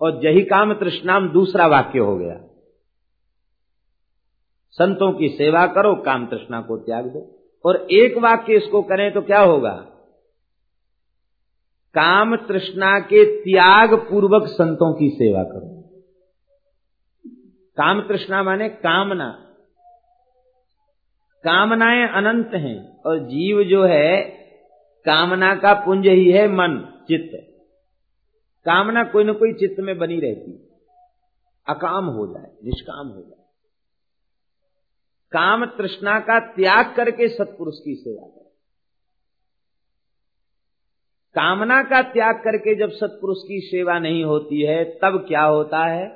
Speaker 1: और जही काम तृष्णाम दूसरा वाक्य हो गया। संतों की सेवा करो, काम तृष्णा को त्याग दो। और एक वाक्य इसको करें तो क्या होगा? काम तृष्णा के त्याग पूर्वक संतों की सेवा करो। काम तृष्णा माने कामना। कामनाएँ अनंत हैं और जीव जो है, कामना का पुंज ही है मन, चित्त। कामना कोई ना कोई चित्त में बनी रहती अकाम हो जाए, निष्काम हो जाए। काम तृष्णा का त्याग करके सत्पुरुष की सेवा करें। कामना का त्याग करके जब सत्पुरुष की सेवा नहीं होती है, तब क्या होता है?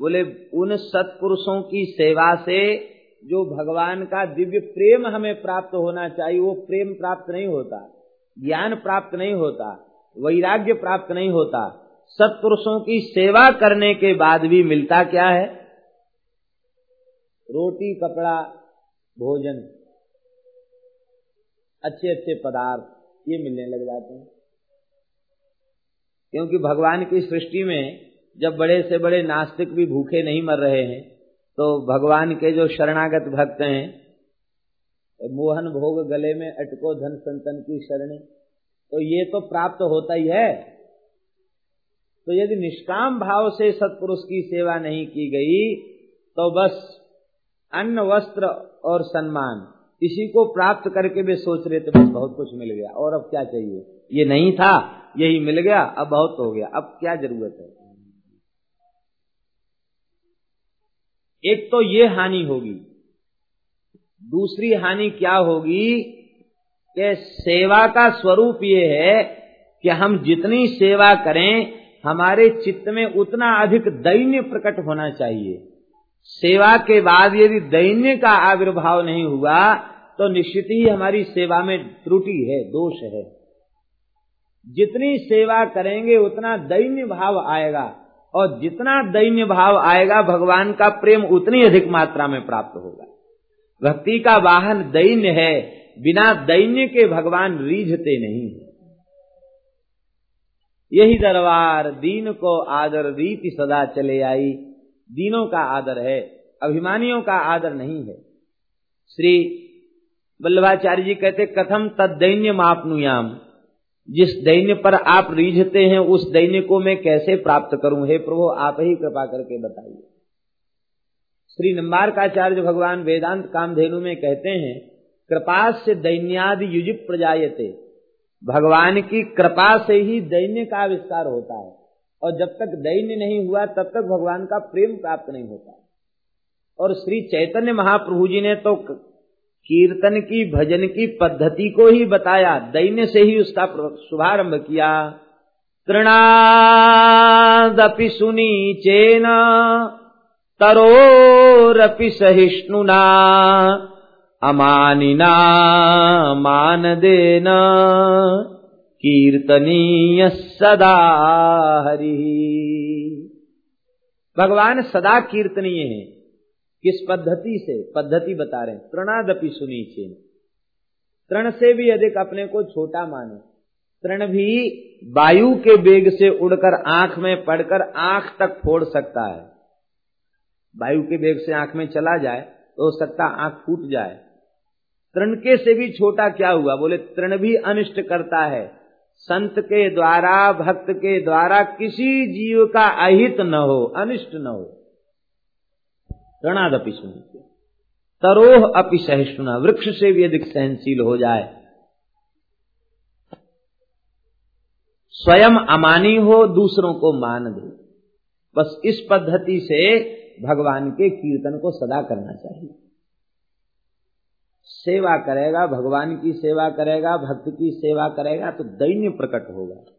Speaker 1: बोले, उन सत्पुरुषों की सेवा से जो भगवान का दिव्य प्रेम हमें प्राप्त होना चाहिए, वो प्रेम प्राप्त नहीं होता, ज्ञान प्राप्त नहीं होता, वैराग्य प्राप्त नहीं होता। सत्पुरुषों की सेवा करने के बाद भी मिलता क्या है? रोटी, कपड़ा, भोजन अच्छे अच्छे पदार्थ। ये मिलने लग जाते हैं। क्योंकि भगवान की सृष्टि में जब बड़े से बड़े नास्तिक भी भूखे नहीं मर रहे हैं तो भगवान के जो शरणागत भक्त हैं, मोहन भोग गले में अटको धन संतन की शरणी तो ये तो प्राप्त होता ही है। तो यदि निष्काम भाव से सत्पुरुष की सेवा नहीं की गई तो बस अन्न, वस्त्र और सम्मान। इसी को प्राप्त करके वे सोच रहे थे, बस बहुत कुछ मिल गया, और अब क्या चाहिए? ये नहीं था, यही मिल गया, अब बहुत हो गया, अब क्या ज़रूरत है? एक तो ये हानि होगी, दूसरी हानि क्या होगी कि सेवा का स्वरूप ये है कि हम जितनी सेवा करें, हमारे चित्त में उतना अधिक दैन्य प्रकट होना चाहिए। सेवा के बाद यदि दैन्य का आविर्भाव नहीं हुआ तो निश्चित ही हमारी सेवा में त्रुटि है, दोष है। जितनी सेवा करेंगे, उतना दैन्य भाव आएगा। और जितना दैन्य भाव आएगा, भगवान का प्रेम उतनी अधिक मात्रा में प्राप्त होगा। भक्ति का वाहन दैन्य है, बिना दैन्य के भगवान रीझते नहीं यही दरबार, दीन को आदर, रीति सदा चले आई। दीनों का आदर है, अभिमानियों का आदर नहीं है। श्री वल्लभाचार्य जी कहते, कथम तद दैन्य मापनुयाम, जिस दैन्य पर आप रीझते हैं, उस दैन्य को मैं कैसे प्राप्त करूँ? हे प्रभु, आप ही कृपा करके बताइए। श्री निम्बारकाचार्य भगवान वेदांत कामधेनु में कहते हैं, कृपा से दैन्यादि युज प्रजायते, भगवान की कृपा से ही दैन्य का आविष्कार होता है। और जब तक दैन्य नहीं हुआ, तब तक भगवान का प्रेम प्राप्त नहीं होता। और श्री चैतन्य महाप्रभु जी ने तो कीर्तन की, भजन की पद्धति को ही बताया, दैन्य से ही उसका शुभारंभ किया। तृणादपि सुनी चेन तरोरपि सहिष्णुना, अमानिना मानदेन। कीर्तनीय सदा हरि भगवान सदा कीर्तनीय है। किस पद्धति से? पद्धति बता रहे हैं। तृणादपि सुनीचे। तृण से भी अधिक अपने को छोटा माने। तृण भी वायु के बेग से उड़कर आँख में पड़कर आँख तक फोड़ सकता है। वायु के बेग से आँख में चला जाए तो हो सकता आँख फूट जाए। तृण के से भी छोटा क्या हुआ? बोले, तृण भी अनिष्ट करता है। संत के द्वारा, भक्त के द्वारा किसी जीव का अहित न हो, अनिष्ट न हो। तृणादपि सुनिए तरोह अपि सहिष्णुना वृक्ष से भी अधिक सहनशील हो जाए। स्वयं अमानी हो, दूसरों को मान दे। बस इस पद्धति से भगवान के कीर्तन को सदा करना चाहिए। सेवा करेगा, भगवान की सेवा करेगा, भक्त की सेवा करेगा तो दैन्य प्रकट होगा।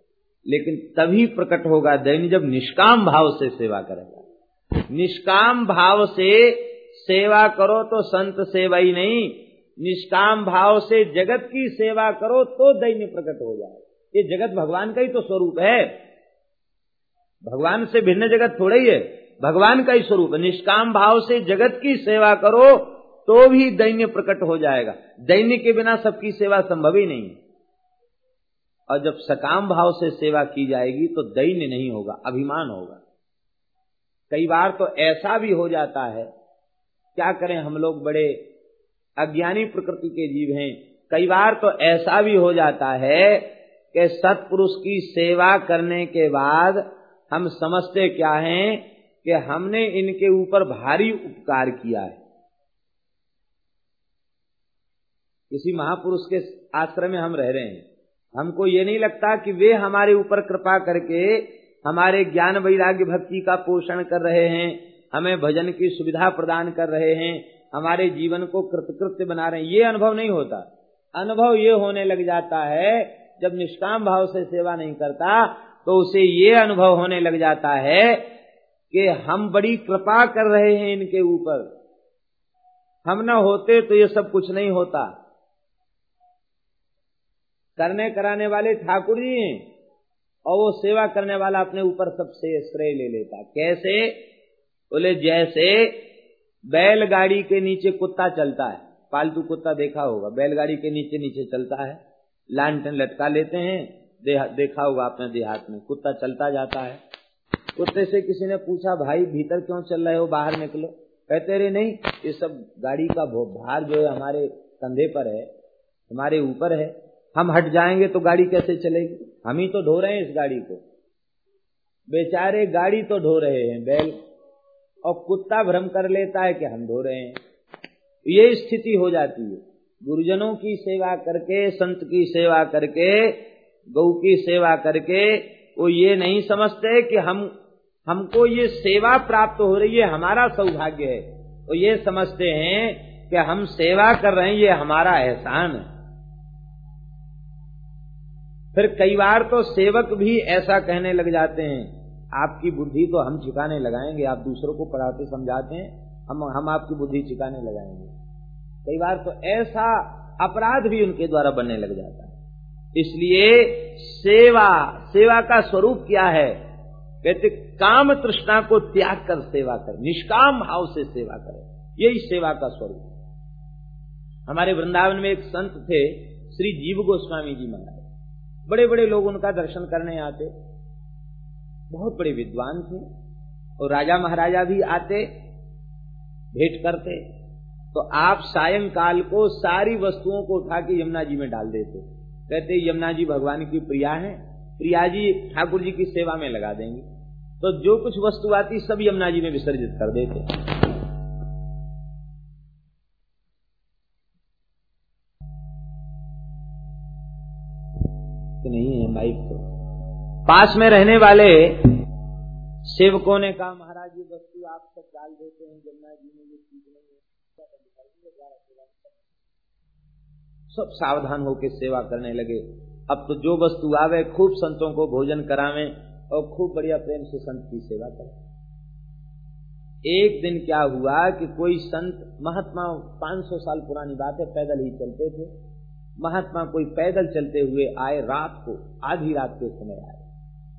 Speaker 1: लेकिन तभी प्रकट होगा दैन्य जब निष्काम भाव से सेवा करेगा। निष्काम भाव से सेवा करो तो संत सेवा ही नहीं, निष्काम भाव से जगत की सेवा करो तो दैन्य प्रकट हो जाए। ये जगत भगवान का ही तो स्वरूप है। भगवान से भिन्न जगत थोड़ा ही है। भगवान का ही स्वरूप है। निष्काम भाव से जगत की सेवा करो तो भी दैन्य प्रकट हो जाएगा। दैन्य के बिना सबकी सेवा संभव ही नहीं और जब सकाम भाव से सेवा की जाएगी तो दैन्य नहीं होगा, अभिमान होगा। कई बार तो ऐसा भी हो जाता है, क्या करें हम लोग बड़े अज्ञानी प्रकृति के जीव हैं। कई बार तो ऐसा भी हो जाता है कि सत्पुरुष की सेवा करने के बाद हम समझते क्या हैं कि हमने इनके ऊपर भारी उपकार किया है। किसी महापुरुष के आश्रम में हम रह रहे हैं। हमको ये नहीं लगता कि वे हमारे ऊपर कृपा करके हमारे ज्ञान वैराग्य भक्ति का पोषण कर रहे हैं, हमें भजन की सुविधा प्रदान कर रहे हैं, हमारे जीवन को कृतकृत्य बना रहे हैं। ये अनुभव नहीं होता। अनुभव ये होने लग जाता है, जब निष्काम भाव से सेवा नहीं करता तो उसे ये अनुभव होने लग जाता है कि हम बड़ी कृपा कर रहे हैं इनके ऊपर। हम न होते तो ये सब कुछ नहीं होता। करने कराने वाले ठाकुर जी हैं, और वो सेवा करने वाला अपने ऊपर सबसे श्रेय ले लेता। कैसे? बोले, जैसे बैलगाड़ी के नीचे कुत्ता चलता है। पालतू कुत्ता देखा होगा, बैलगाड़ी के नीचे नीचे चलता है। लालटेन लटका लेते हैं देखा होगा अपने देहात में, कुत्ता चलता जाता है। कुत्ते से किसी ने पूछा, भाई, भीतर क्यों चल रहे हो? बाहर निकलो। कहते रहे नहीं, ये सब गाड़ी का भार जो है हमारे कंधे पर है, हमारे ऊपर है हम हट जाएँगे तो गाड़ी कैसे चलेगी? हम ही तो ढो रहे हैं इस गाड़ी को। बेचारे गाड़ी तो ढो रहे हैं, बैल। और कुत्ता भ्रम कर लेता है कि हम धो रहे हैं। ये स्थिति हो जाती है। गुरुजनों की सेवा करके, संत की सेवा करके गौ की सेवा करके, वो ये नहीं समझते कि हम, हमको ये सेवा प्राप्त हो रही है, हमारा सौभाग्य है। वो ये समझते हैं कि हम सेवा कर रहे हैं, ये हमारा एहसान है। फिर कई बार तो सेवक भी ऐसा कहने लग जाते हैं, आपकी बुद्धि तो हम चिकाने लगाएँगे, आप दूसरों को पढ़ाते समझाते हैं, हम हम आपकी बुद्धि चिकाने लगाएँगे। कई बार तो ऐसा अपराध भी उनके द्वारा बनने लग जाता है। इसलिए सेवा सेवा का स्वरूप क्या है? कहते, काम तृष्णा को त्याग कर सेवा कर, निष्काम भाव से सेवा करें। यही सेवा का स्वरूप हमारे वृंदावन में एक संत थे, श्री जीव गोस्वामी जी महाराज। बड़े बड़े लोग उनका दर्शन करने आते। बहुत बड़े विद्वान थे। और राजा महाराजा भी आते, भेंट करते। तो आप सायंकाल को सारी वस्तुओं को उठा के यमुना जी में डाल देते। कहते, यमुना जी भगवान की प्रिया है। प्रिया जी ठाकुर जी की सेवा में लगा देंगे। तो जो कुछ वस्तु आती, सब यमुना जी में विसर्जित कर देते। है बाइक तो पास में रहने वाले सेवकों ने कहा महाराज ये वस्तु आप सब डाल देते हैं जमुना जी में ये ठीक नहीं है सब सावधान होकर सेवा करने लगे अब तो जो वस्तु आवे खूब संतों को भोजन करावे और खूब बढ़िया प्रेम से संत की सेवा करें एक दिन क्या हुआ कि कोई संत महात्मा 500 साल पुरानी बात है पैदल ही चलते थे महात्मा कोई पैदल चलते हुए आए, रात को, आधी रात के समय आए।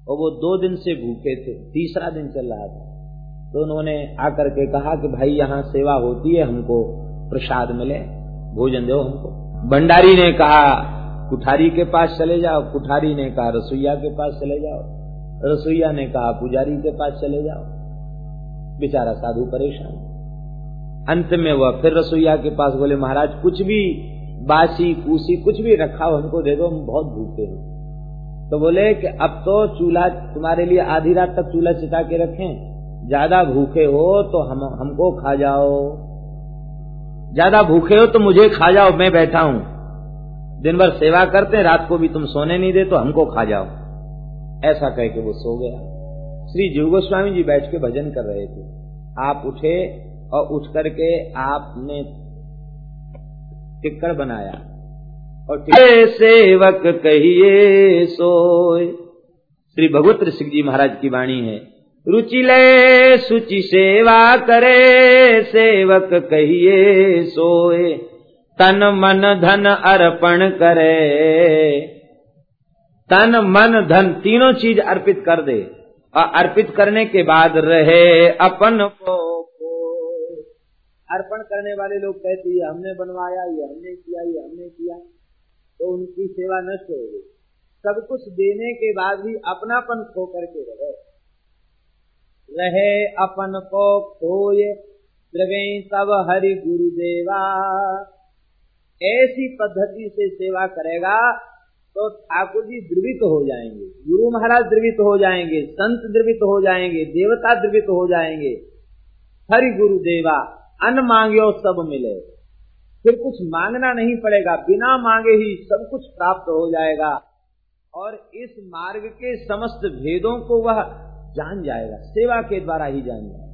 Speaker 1: और वो दो दिन से भूखे थे, तीसरा दिन चल रहा था। तो उन्होंने आकर के कहा कि भाई, यहाँ सेवा होती है, हमको प्रसाद मिले, भोजन दो हमको। भंडारी ने कहा, कुठारी के पास चले जाओ। कुठारी ने कहा, रसोईया के पास चले जाओ। रसोईया ने कहा, पुजारी के पास चले जाओ। बेचारा साधु परेशान। अंत में वह फिर रसोईया के पास बोले, महाराज, कुछ भी बासी कूसी कुछ भी रखा हो हमको दे दो, हम बहुत भूखे हैं। तो बोले कि अब तो चूल्हा, तुम्हारे लिए आधी रात तक चूल्हा चिता के रखें। ज़्यादा भूखे हो तो हम, हमको खा जाओ। ज़्यादा भूखे हो तो मुझे खा जाओ, मैं बैठा हूँ। दिन भर सेवा करते रात को भी तुम सोने नहीं दे तो हमको खा जाओ। ऐसा कह के वो सो गया। श्री जीव गोस्वामी जी बैठ के भजन कर रहे थे। आप उठे और उठ करके आपने टिक्कड़ बनाया। और सेवक कहिए सोए। श्री भगवत सिंह जी महाराज की वाणी है, रुचि ले, सुचि सेवा करे, सेवक कहिए सोए। तन मन धन अर्पण करे। तन मन धन तीनों चीज़ अर्पित कर दे। और अर्पित करने के बाद रहे अपन को अर्पण करने वाले लोग कहते, ये हमने बनवाया, ये हमने किया, ये हमने किया। तो उनकी सेवा नष्ट हो गई। सब कुछ देने के बाद भी अपनापन खो करके रहे। रहे अपन को खोए द्रवे तब हरि गुरुदेवा। ऐसी पद्धति से सेवा करेगा तो ठाकुर जी द्रवित हो जाएँगे। गुरु महाराज द्रवित हो जाएँगे, संत द्रवित हो जाएँगे, देवता द्रवित हो जाएँगे। हरि गुरु देवा अन्न मांगे सब मिले। फिर कुछ मांगना नहीं पड़ेगा। बिना मांगे ही सब कुछ प्राप्त हो जाएगा। और इस मार्ग के समस्त भेदों को वह जान जाएगा। सेवा के द्वारा ही जान जाएगा।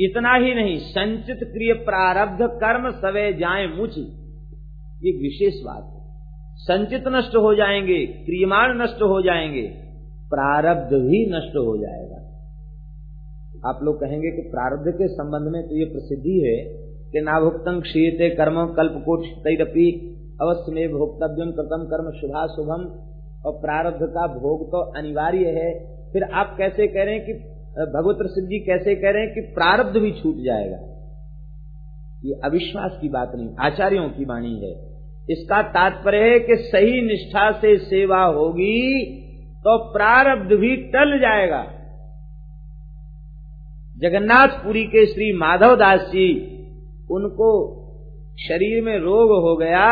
Speaker 1: इतना ही नहीं, संचित क्रिय प्रारब्ध कर्म सवे जाए मुझ। ये विशेष बात है। संचित नष्ट हो जाएँगे, क्रियमाण नष्ट हो जाएँगे, प्रारब्ध भी नष्ट हो जाएगा। आप लोग कहेंगे कि प्रारब्ध के संबंध में तो ये प्रसिद्धि है कि नाभुक्तम क्षीयते कर्म कल्पकोट तैरपी अवश्य में भोक्तव्यम प्रथम कर्म शुभा शुभम और प्रारब्ध का भोग तो अनिवार्य है। फिर आप कैसे कह रहे हैं कि भगवत सिद्ध जी कैसे कह रहे हैं कि प्रारब्ध भी छूट जाएगा? ये अविश्वास की बात नहीं, आचार्यों की वाणी है। इसका तात्पर्य है कि सही निष्ठा से सेवा होगी तो प्रारब्ध भी टल जाएगा। जगन्नाथपुरी के श्री माधव दास जी उनको शरीर में रोग हो गया,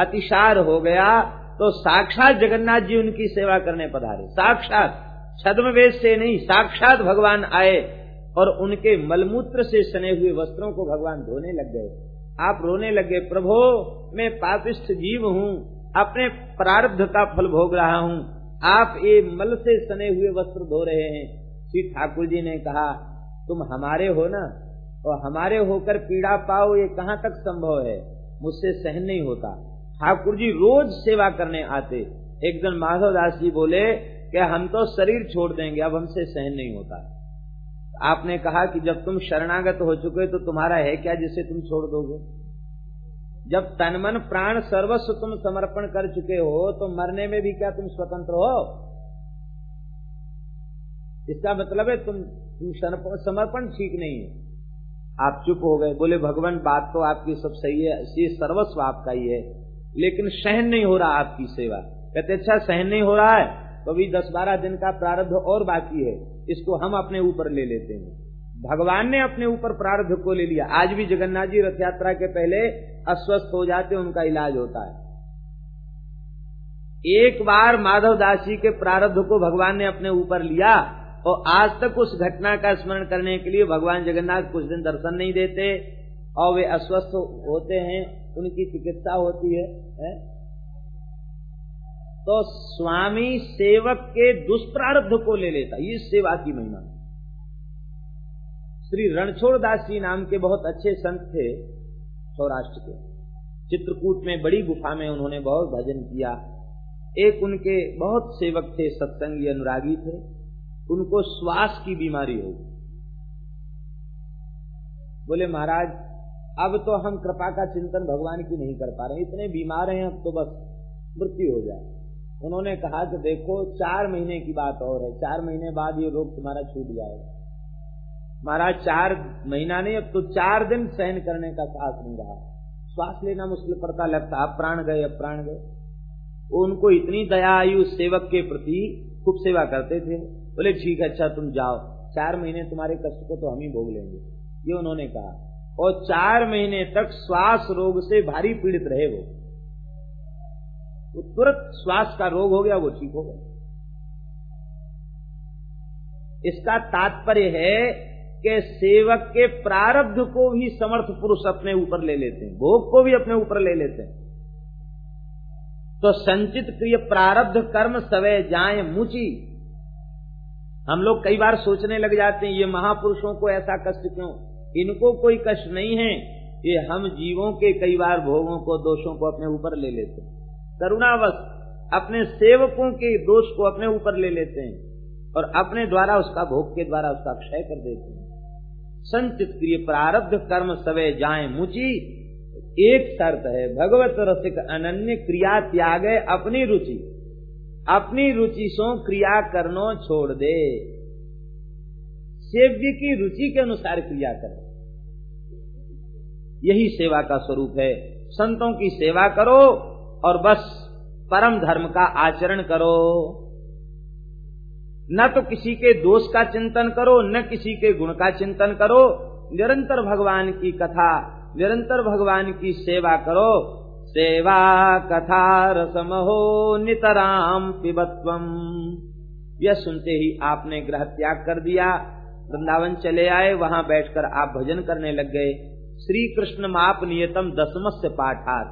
Speaker 1: अतिसार हो गया तो साक्षात जगन्नाथ जी उनकी सेवा करने पधारे। साक्षात छद्म वेद से नहीं, साक्षात भगवान आए और उनके मलमूत्र से सने हुए वस्त्रों को भगवान धोने लग गए। आप रोने लगे प्रभो, मैं पापिष्ठ जीव हूँ, अपने प्रारब्ध का फल भोग रहा हूँ। आप ये मल से सने हुए वस्त्र धो रहे हैं। श्री ठाकुर जी ने कहा तुम हमारे हो ना? और हमारे होकर पीड़ा पाओ, ये कहाँ तक संभव है? मुझसे सहन नहीं होता। ठाकुर जी रोज सेवा करने आते। एक दिन माधव दास जी बोले कि हम तो शरीर छोड़ देंगे, अब हमसे सहन नहीं होता। आपने कहा कि जब तुम शरणागत हो चुके तो तुम्हारा है क्या जिसे तुम छोड़ दोगे? जब तनमन प्राण सर्वस्व तुम समर्पण कर चुके हो तो मरने में भी क्या तुम स्वतंत्र हो? इसका मतलब है तुम समर्पण ठीक नहीं है। आप चुप हो गए। बोले, भगवान, बात तो आपकी सब सही है ये सर्वस्व आपका ही है। लेकिन सहन नहीं हो रहा आपकी सेवा। कहते अच्छा सहन नहीं हो रहा है तो अभी दस बारह दिन का प्रारब्ध और बाकी है। इसको हम अपने ऊपर ले लेते हैं। भगवान ने अपने ऊपर प्रारब्ध को ले लिया। आज भी जगन्नाथ जी रथ यात्रा के पहले अस्वस्थ हो जाते उनका इलाज होता है। एक बार माधव दास जी के प्रारब्ध को भगवान ने अपने ऊपर लिया और आज तक उस घटना का स्मरण करने के लिए भगवान जगन्नाथ कुछ दिन दर्शन नहीं देते और वे अस्वस्थ होते हैं उनकी चिकित्सा होती है, है? तो स्वामी सेवक के दुष्प्रारब्ध को ले लेता ये सेवा की महिमा। श्री रणछोड़ दास जी नाम के बहुत अच्छे संत थे सौराष्ट्र के। चित्रकूट में बड़ी गुफा में उन्होंने बहुत भजन किया। एक उनके बहुत सेवक थे सत्संगी अनुरागी थे। उनको श्वास की बीमारी हो बोले, महाराज, अब तो हम कृपा का चिंतन भगवान की नहीं कर पा रहे इतने बीमार हैं, अब तो बस मृत्यु हो जाए। उन्होंने कहा कि देखो, चार महीने की बात और है। चार महीने बाद ये रोग तुम्हारा छूट जाएगा। महाराज, चार महीना नहीं, अब तो चार दिन सहन करने का साहस नहीं रहा। श्वास लेना मुश्किल पड़ता, लगता, अब प्राण गए, अब प्राण गए। उनको इतनी दया आई, उस सेवक के प्रति खूब सेवा करते थे। बोले, ठीक है अच्छा तुम जाओ। चार महीने तुम्हारे कष्ट को तो हम ही भोग लेंगे। ये उन्होंने कहा। और चार महीने तक श्वास रोग से भारी पीड़ित रहे वो। वो तुरंत श्वास का रोग हो गया, वो ठीक हो गया। इसका तात्पर्य है के सेवक के प्रारब्ध को भी समर्थ पुरुष अपने ऊपर ले लेते हैं, भोग को भी अपने ऊपर ले लेते हैं। तो संचित क्रिय प्रारब्ध कर्म सवय जाए मुची। हम लोग कई बार सोचने लग जाते हैं, ये महापुरुषों को ऐसा कष्ट क्यों? इनको कोई कष्ट नहीं है। ये हम जीवों के कई बार भोगों को, दोषों को अपने ऊपर ले लेते हैं। करुणावश अपने सेवकों के दोष को अपने ऊपर ले लेते हैं और अपने द्वारा उसका भोग के द्वारा उसका क्षय कर देते हैं। संचित क्रिय प्रारब्ध कर्म सवे जाए मुची। एक शर्त है, भगवत रसिक अनन्य क्रिया त्यागे अपनी रुचि। अपनी रुचि सो क्रिया करनो छोड़ दे। सेव्य की रुचि के अनुसार क्रिया करे। यही सेवा का स्वरूप है। संतों की सेवा करो और बस परम धर्म का आचरण करो। न तो किसी के दोष का चिंतन करो, न किसी के गुण का चिंतन करो। निरंतर भगवान की कथा, निरंतर भगवान की सेवा करो। सेवा कथा रसमहो नितराम पिबत्वम। यह सुनते ही आपने ग्रह त्याग कर दिया। वृंदावन चले आए, वहाँ बैठकर आप भजन करने लग गए। श्री कृष्ण माप नियतम दसमस्य पाठात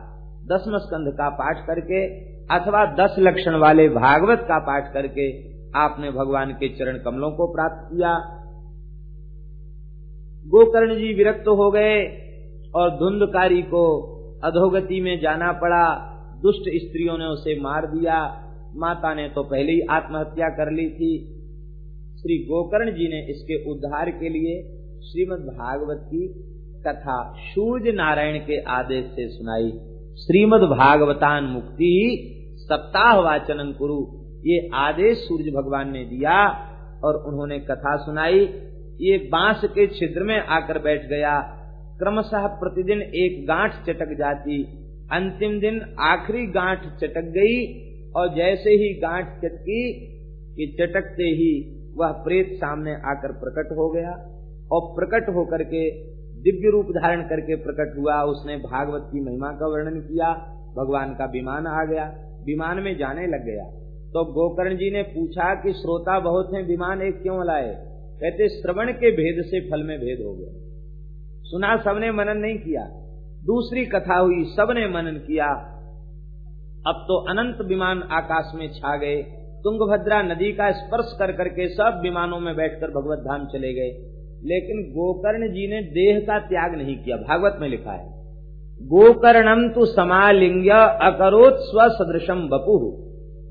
Speaker 1: दसम स्कंध का पाठ करके, अथवा दस लक्षण वाले भागवत का पाठ करके आपने भगवान के चरण कमलों को प्राप्त किया। गोकर्ण जी विरक्त हो गए और धुंधकारी को अधोगति में जाना पड़ा। दुष्ट स्त्रियों ने उसे मार दिया। माता ने तो पहले ही आत्महत्या कर ली थी। श्री गोकर्ण जी ने इसके उद्धार के लिए श्रीमद् भागवत की कथा सूर्य नारायण के आदेश से सुनाई। श्रीमद् भागवतान मुक्ति सप्ताह वाचन कुरु। ये आदेश सूर्य भगवान ने दिया और उन्होंने कथा सुनाई। ये बाँस के छिद्र में आकर बैठ गया। क्रमशः प्रतिदिन एक गांठ चटक जाती, अंतिम दिन आखिरी गांठ चटक गई, और जैसे ही गांठ चटकी कि चटकते ही वह प्रेत सामने आकर प्रकट हो गया, और प्रकट होकर के, दिव्य रूप धारण करके प्रकट हुआ। उसने भागवत की महिमा का वर्णन किया, भगवान का विमान आ गया, विमान में जाने लग गया। तो गोकर्ण जी ने पूछा कि, श्रोता बहुत हैं, विमान एक क्यों लाए? कहते, श्रवण के भेद से फल में भेद हो गया। सुना सबने मनन नहीं किया। दूसरी कथा हुई, सबने मनन किया। अब तो अनंत विमान आकाश में छा गए। तुंगभद्रा नदी का स्पर्श कर करके सब विमानों में बैठकर भगवत धाम चले गए। लेकिन गोकर्ण जी ने देह का त्याग नहीं किया, भागवत में लिखा है। गोकर्णम तु समालिंग अकरोत स्वसदृशम बपू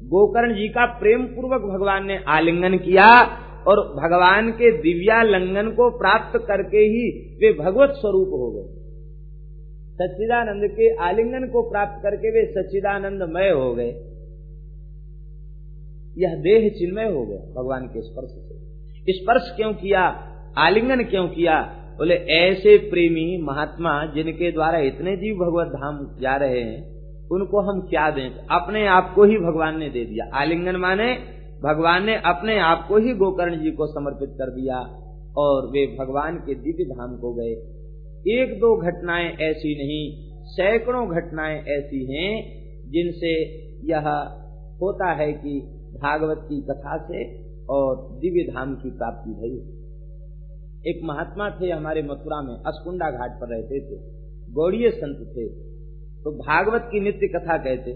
Speaker 1: गोकर्ण जी का प्रेम पूर्वक भगवान ने आलिंगन किया और भगवान के दिव्यालंगन को प्राप्त करके ही वे भगवत स्वरूप हो गए। सच्चिदानंद के आलिंगन को प्राप्त करके वे सच्चिदानंदमय हो गए। यह देह चिन्मय हो गया भगवान के स्पर्श से। स्पर्श क्यों किया? आलिंगन क्यों किया? बोले, ऐसे प्रेमी महात्मा जिनके द्वारा इतने जीव भगवत धाम जा रहे हैं, उनको हम क्या दें? अपने आप को ही भगवान ने दे दिया। आलिंगन माने भगवान ने अपने आप को ही गोकर्ण जी को समर्पित कर दिया और वे भगवान के दिव्य धाम को गए। एक दो घटनाएँ ऐसी नहीं, सैकड़ों घटनाएँ ऐसी हैं जिनसे यह होता है कि भागवत की कथा से और दिव्य धाम की प्राप्ति भई एक महात्मा थे हमारे मथुरा में, अस्कुंडा घाट पर रहते थे। गौड़ीय संत थे। तो भागवत की नित्य कथा कहते।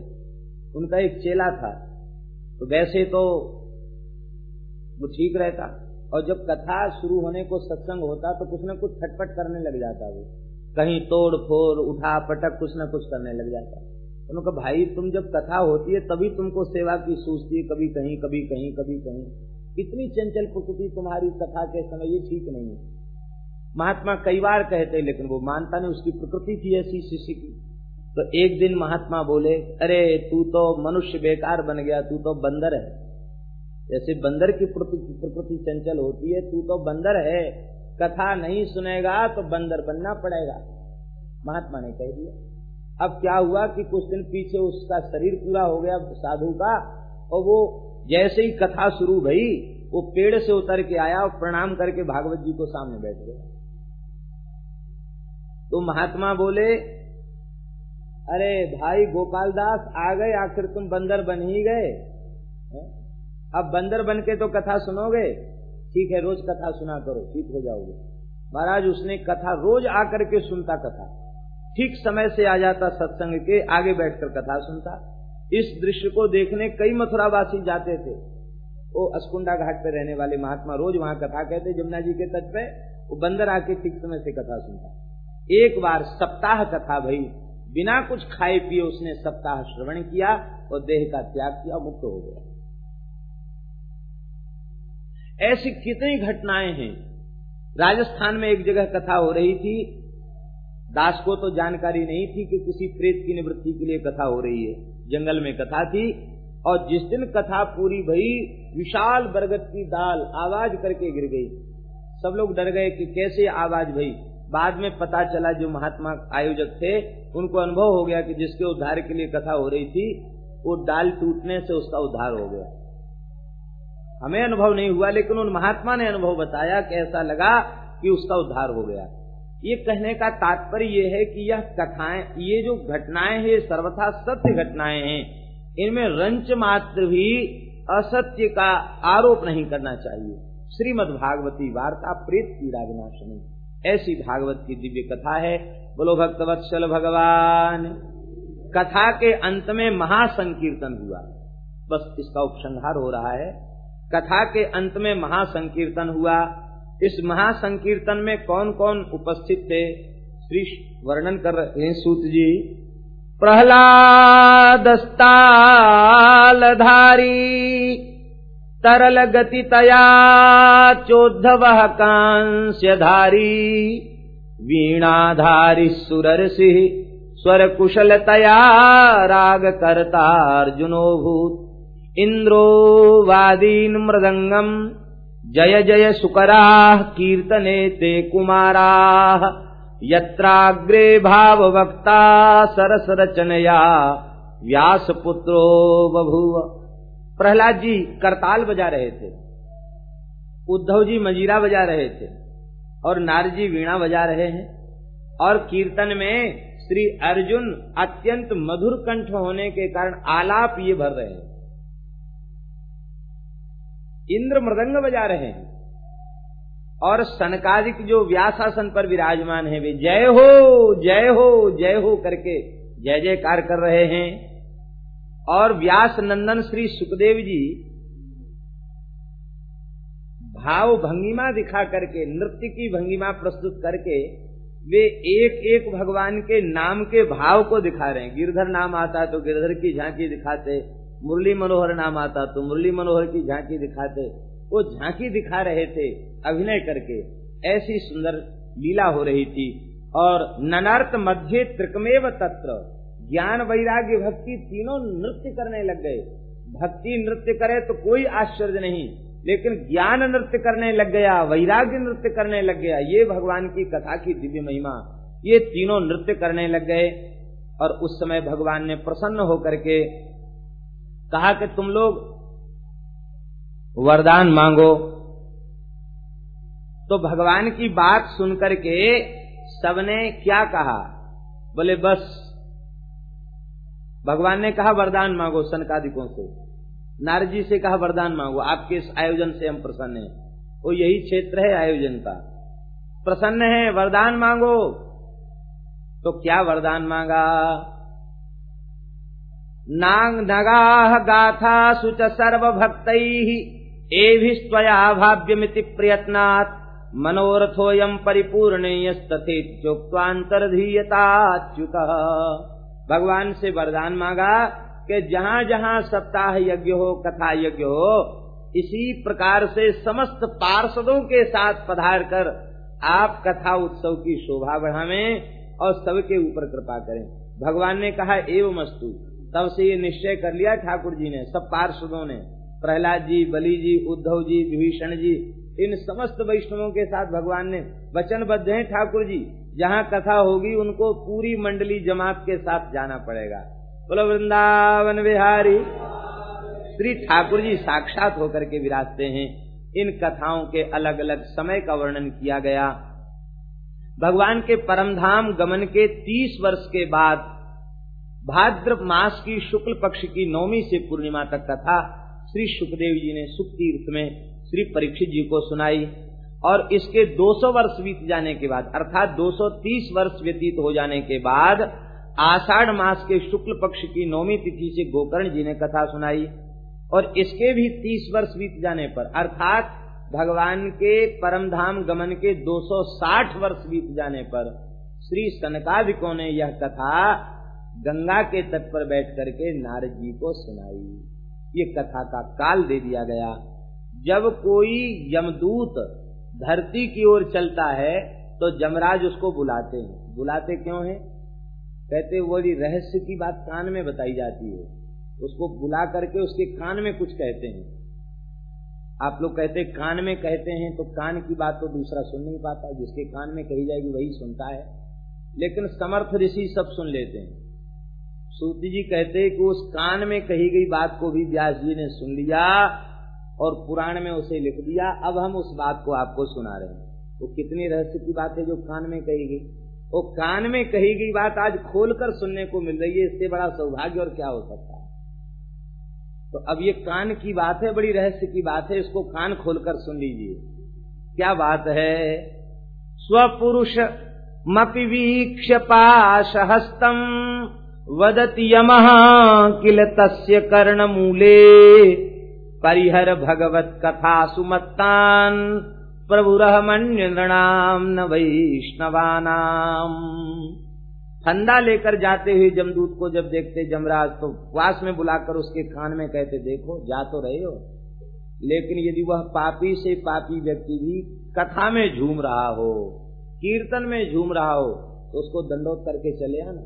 Speaker 1: उनका एक चेला था। तो वैसे तो वो ठीक रहता। और जब कथा शुरू होने को सत्संग होता तो कुछ न कुछ छटपट करने लग जाता वो। कहीं तोड़ फोड़, उठा पटक, कुछ न कुछ करने लग जाता। उन्होंने कहा, भाई, तुम जब कथा होती है, तभी तुमको सेवा की सूझती है, कभी कहीं कभी कहीं कभी कहीं। इतनी चंचल प्रकृति तुम्हारी कथा के समय ये ठीक नहीं है। महात्मा कई बार कहते लेकिन वो मानता नहीं, उसकी प्रकृति थी ऐसी शिष्य की। तो एक दिन महात्मा बोले, अरे, तू तो मनुष्य बेकार बन गया, तू तो बंदर है। जैसे बंदर की प्रकृति चंचल होती है, तू तो बंदर है, कथा नहीं सुनेगा तो बंदर बनना पड़ेगा। महात्मा ने कह दिया। अब क्या हुआ कि कुछ दिन पीछे उसका शरीर पूरा हो गया साधु का, और वो जैसे ही कथा शुरू भई, वो पेड़ से उतर के आया और प्रणाम करके भागवत जी को सामने बैठ गया। तो महात्मा बोले, अरे भाई गोपाल दास आ गए, आखिर तुम बंदर बन ही गए। अब बंदर बन के तो कथा सुनोगे? ठीक है, रोज कथा सुना करो, ठीक हो जाओगे। महाराज, उसने कथा रोज आकर के सुनता कथा। ठीक समय से आ जाता सत्संग के, आगे बैठकर कथा सुनता। इस दृश्य को देखने कई मथुरावासी जाते थे। वो अस्कुंडा घाट पे रहने वाले महात्मा रोज वहाँ कथा कहते, जमुना जी के तट पे, वो बंदर आके ठीक समय से कथा सुनता। एक बार सप्ताह कथा भई, बिना कुछ खाए पिए उसने सप्ताह श्रवण किया और देह का त्याग किया, मुक्त हो गया। ऐसी कितनी घटनाएँ हैं। राजस्थान में एक जगह कथा हो रही थी। दास को तो जानकारी नहीं थी कि किसी प्रेत की निवृत्ति के लिए कथा हो रही है। जंगल में कथा थी और जिस दिन कथा पूरी भई, विशाल बरगद की दाल आवाज़ करके गिर गई। सब लोग डर गए कि कैसे आवाज़ भई। बाद में पता चला जो महात्मा आयोजक थे, उनको अनुभव हो गया कि जिसके उद्धार के लिए कथा हो रही थी, वो डाल टूटने से उसका उद्धार हो गया। हमें अनुभव नहीं हुआ, लेकिन उन महात्मा ने अनुभव बताया कि ऐसा लगा कि उसका उद्धार हो गया। ये कहने का तात्पर्य ये है कि यह कथाएँ, ये जो घटनाएँ हैं सर्वथा सत्य घटनाएँ हैं। इनमें रंच मात्र भी असत्य का आरोप नहीं करना चाहिए। श्रीमद भागवती वार्ता, प्रेत पीड़ा विनाशनी ऐसी भागवत की दिव्य कथा है। बोलो भक्तवत्सल भगवान। कथा के अंत में महासंकीर्तन हुआ। बस इसका उपसंहार हो रहा है। कथा के अंत में महासंकीर्तन हुआ। इस महासंकीर्तन में कौन कौन उपस्थित थे? श्री वर्णन कर रहे हैं सूत जी। प्रहलादस्तालधारी तरल गति तया चोद्धव कांस्यधारी, वीणाधारी सुरर्षि स्वर कुशलतया राग करता अर्जुनोभूत इंद्रो वादीन मृदंगम। जय जय सुकराः कीर्तने ते कुमाराः। यत्राग्रे भाववक्ता सरसरचनया व्यासपुत्रो बभूव। प्रहलाद जी करताल बजा रहे थे। उद्धव जी मजीरा बजा रहे थे। और नारद जी वीणा बजा रहे हैं। और कीर्तन में श्री अर्जुन अत्यंत मधुर कंठ होने के कारण आलाप ये भर रहे हैं। इंद्र मृदंग बजा रहे हैं। और सनकादिक जो व्यासासन पर विराजमान है, वे जय हो जय हो जय हो करके जय जयकार कर रहे हैं। और व्यास नंदन श्री सुखदेव जी भाव भंगिमा दिखा करके, नृत्य की भंगिमा प्रस्तुत करके, वे एक एक भगवान के नाम के भाव को दिखा रहे हैं। गिरधर नाम आता है तो गिरधर की झांकी दिखाते मुरली मनोहर नाम आता तो मुरली मनोहर की झांकी दिखाते। वो झांकी दिखा रहे थे अभिनय करके। ऐसी सुंदर लीला हो रही थी। और ननार्थ मध्य त्रिकमेव तत्र। ज्ञान वैराग्य भक्ति तीनों नृत्य करने लग गए। भक्ति नृत्य करे तो कोई आश्चर्य नहीं, लेकिन ज्ञान नृत्य करने लग गया, वैराग्य नृत्य करने लग गया। ये भगवान की कथा की दिव्य महिमा। ये तीनों नृत्य करने लग गए। और उस समय भगवान ने प्रसन्न होकर के कहा कि तुम लोग वरदान मांगो। तो भगवान की बात सुनकर के सबने क्या कहा? बोले, बस। भगवान ने कहा, वरदान मांगो सनकादिकों से। नारजी से कहा, वरदान मांगो। आपके इस आयोजन से हम प्रसन्न हैं। वो यही क्षेत्र है आयोजन का। प्रसन्न है, वरदान मांगो। तो क्या वरदान मांगा? नांग नगाह गाथा सुच सर्व भक्त एवया सर्वभक्त, एभिस्त्वया भाव्यमिति प्रयत्नात् मनोरथोऽयम् परिपूर्णेयस्तथेत्युक्त्वान्तर्धीयताच्युत। भगवान से वरदान मांगा कि जहाँ जहाँ सप्ताह यज्ञ हो, कथा यज्ञ हो, इसी प्रकार से समस्त पार्षदों के साथ पधार कर आप कथा उत्सव की शोभा बढ़ावें और सबके ऊपर कृपा करें। भगवान ने कहा एवं अस्तु तब से ये निश्चय कर लिया ठाकुर जी ने, सब पार्षदों ने, प्रहलाद जी, बली जी, उद्धव जी, विभीषण जी, इन समस्त वैष्णवों के साथ भगवान ने वचनबद्ध हैं ठाकुर जी। जहाँ कथा होगी, उनको पूरी मंडली जमात के साथ जाना पड़ेगा। बोलो, वृंदावन बिहारी। श्री ठाकुर जी साक्षात होकर के विराजते हैं। इन कथाओं के अलग अलग समय का वर्णन किया गया। भगवान के परमधाम गमन के तीस वर्ष के बाद भाद्र मास की शुक्ल पक्ष की नौमी से पूर्णिमा तक कथा श्री सुखदेव जी ने सुख तीर्थ में श्री परीक्षित जी को सुनाई और इसके 200 वर्ष बीत जाने के बाद, अर्थात 230 वर्ष व्यतीत हो जाने के बाद, आषाढ़ मास के शुक्ल पक्ष की नौमी तिथि से गोकर्ण जी ने कथा सुनाई और इसके भी 30 वर्ष बीत जाने पर, अर्थात भगवान के परम धाम गमन के 260 वर्ष बीत जाने पर, श्री सनकादिकों ने यह कथा गंगा के तट पर बैठ करके नारद जी को सुनाई। ये कथा का काल दे दिया गया। जब कोई यमदूत धरती की ओर चलता है तो जमराज उसको बुलाते हैं। बुलाते क्यों हैं? कहते बड़ी रहस्य की बात कान में बताई जाती है। उसको बुला करके उसके कान में कुछ कहते हैं। आप लोग कहते, कान में कहते हैं तो कान की बात तो दूसरा सुन नहीं पाता। जिसके कान में कही जाएगी, वही सुनता है। लेकिन समर्थ ऋषि सब सुन लेते हैं। सूती जी कहते कि उस कान में कही गई बात को भी व्यास जी ने सुन लिया और पुराण में उसे लिख दिया। अब हम उस बात को आपको सुना रहे हैं। वो तो कितनी रहस्य की बात है जो कान में कही गई? वो कान में कही गई बात आज खोलकर सुनने को मिल रही है, इससे बड़ा सौभाग्य और क्या हो सकता है? तो अब ये कान की बात है, बड़ी रहस्य की बात है, इसको कान खोलकर सुन लीजिए। क्या बात है? स्वपुरुष मपि वीक्ष पाशहस्तम वदति यम किल तस्य मूले परिहर भगवत कथा सुमत्तान। प्रभुरहमन्य नृणाम न वैष्णवानाम। फंदा लेकर जाते हुए जमदूत को जब देखते जमराज तो वास में बुलाकर उसके कान में कहते, देखो, जा तो रहे हो। लेकिन यदि वह पापी से पापी व्यक्ति भी कथा में झूम रहा हो, कीर्तन में झूम रहा हो तो उसको दंडोत करके चले आना।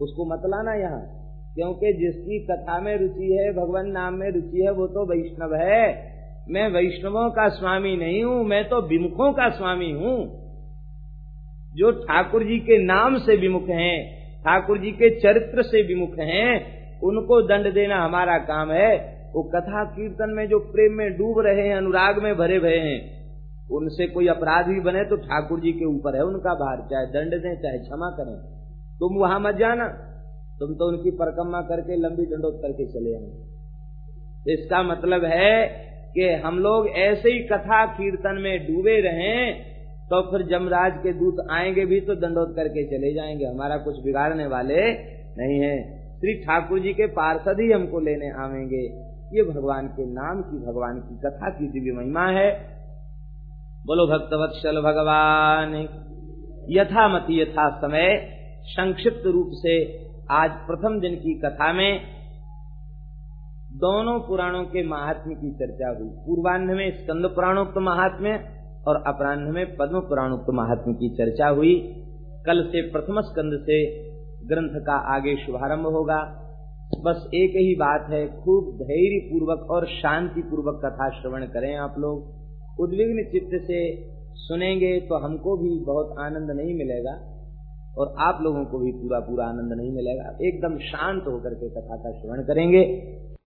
Speaker 1: उसको मत लाना यहाँ। क्योंकि जिसकी कथा में रुचि है, भगवान नाम में रुचि है, वो तो वैष्णव है। मैं वैष्णवों का स्वामी नहीं हूँ, मैं तो विमुखों का स्वामी हूँ। जो ठाकुर जी के नाम से विमुख हैं, ठाकुर जी के चरित्र से विमुख हैं, उनको दंड देना हमारा काम है। वो कथा कीर्तन में जो प्रेम में डूब रहे हैं, अनुराग में भरे भरे हैं, उनसे कोई अपराध भी बने तो ठाकुर जी के ऊपर है, उनका भार। चाहे दंड दें, चाहे क्षमा करें। तुम वहाँ मत जाना। तुम तो उनकी परिक्रमा करके लंबी दंडोत करके चले आए। इसका मतलब है कि हम लोग ऐसे ही कथा कीर्तन में डूबे रहें तो फिर जमराज के दूत आएँगे भी तो दंडोत करके चले जाएँगे। हमारा कुछ बिगाड़ने वाले नहीं है। श्री ठाकुर जी के पार्षद ही हमको लेने आवेंगे। ये भगवान के नाम की, भगवान की कथा की दिव्य महिमा है। बोलो भक्तवत्सल भगवान, यथामति यथा समय संक्षिप्त रूप से आज प्रथम दिन की कथा में दोनों पुराणों के महात्म्य की चर्चा हुई। पूर्वान्ध में स्कंद पुराणोक्त महात्म्य और अपराह्न में पद्म पुराणोक्त महात्मा की चर्चा हुई। कल से प्रथम स्कंद से ग्रंथ का आगे शुभारंभ होगा। बस एक ही बात है, खूब धैर्य पूर्वक और शांति पूर्वक कथा श्रवण करें आप लोग। उद्विग्न चित्त से सुनेंगे तो हमको भी बहुत आनंद नहीं मिलेगा। और आप लोगों को भी पूरा पूरा आनंद नहीं मिलेगा। एकदम शांत होकर के कथा का श्रवण करेंगे।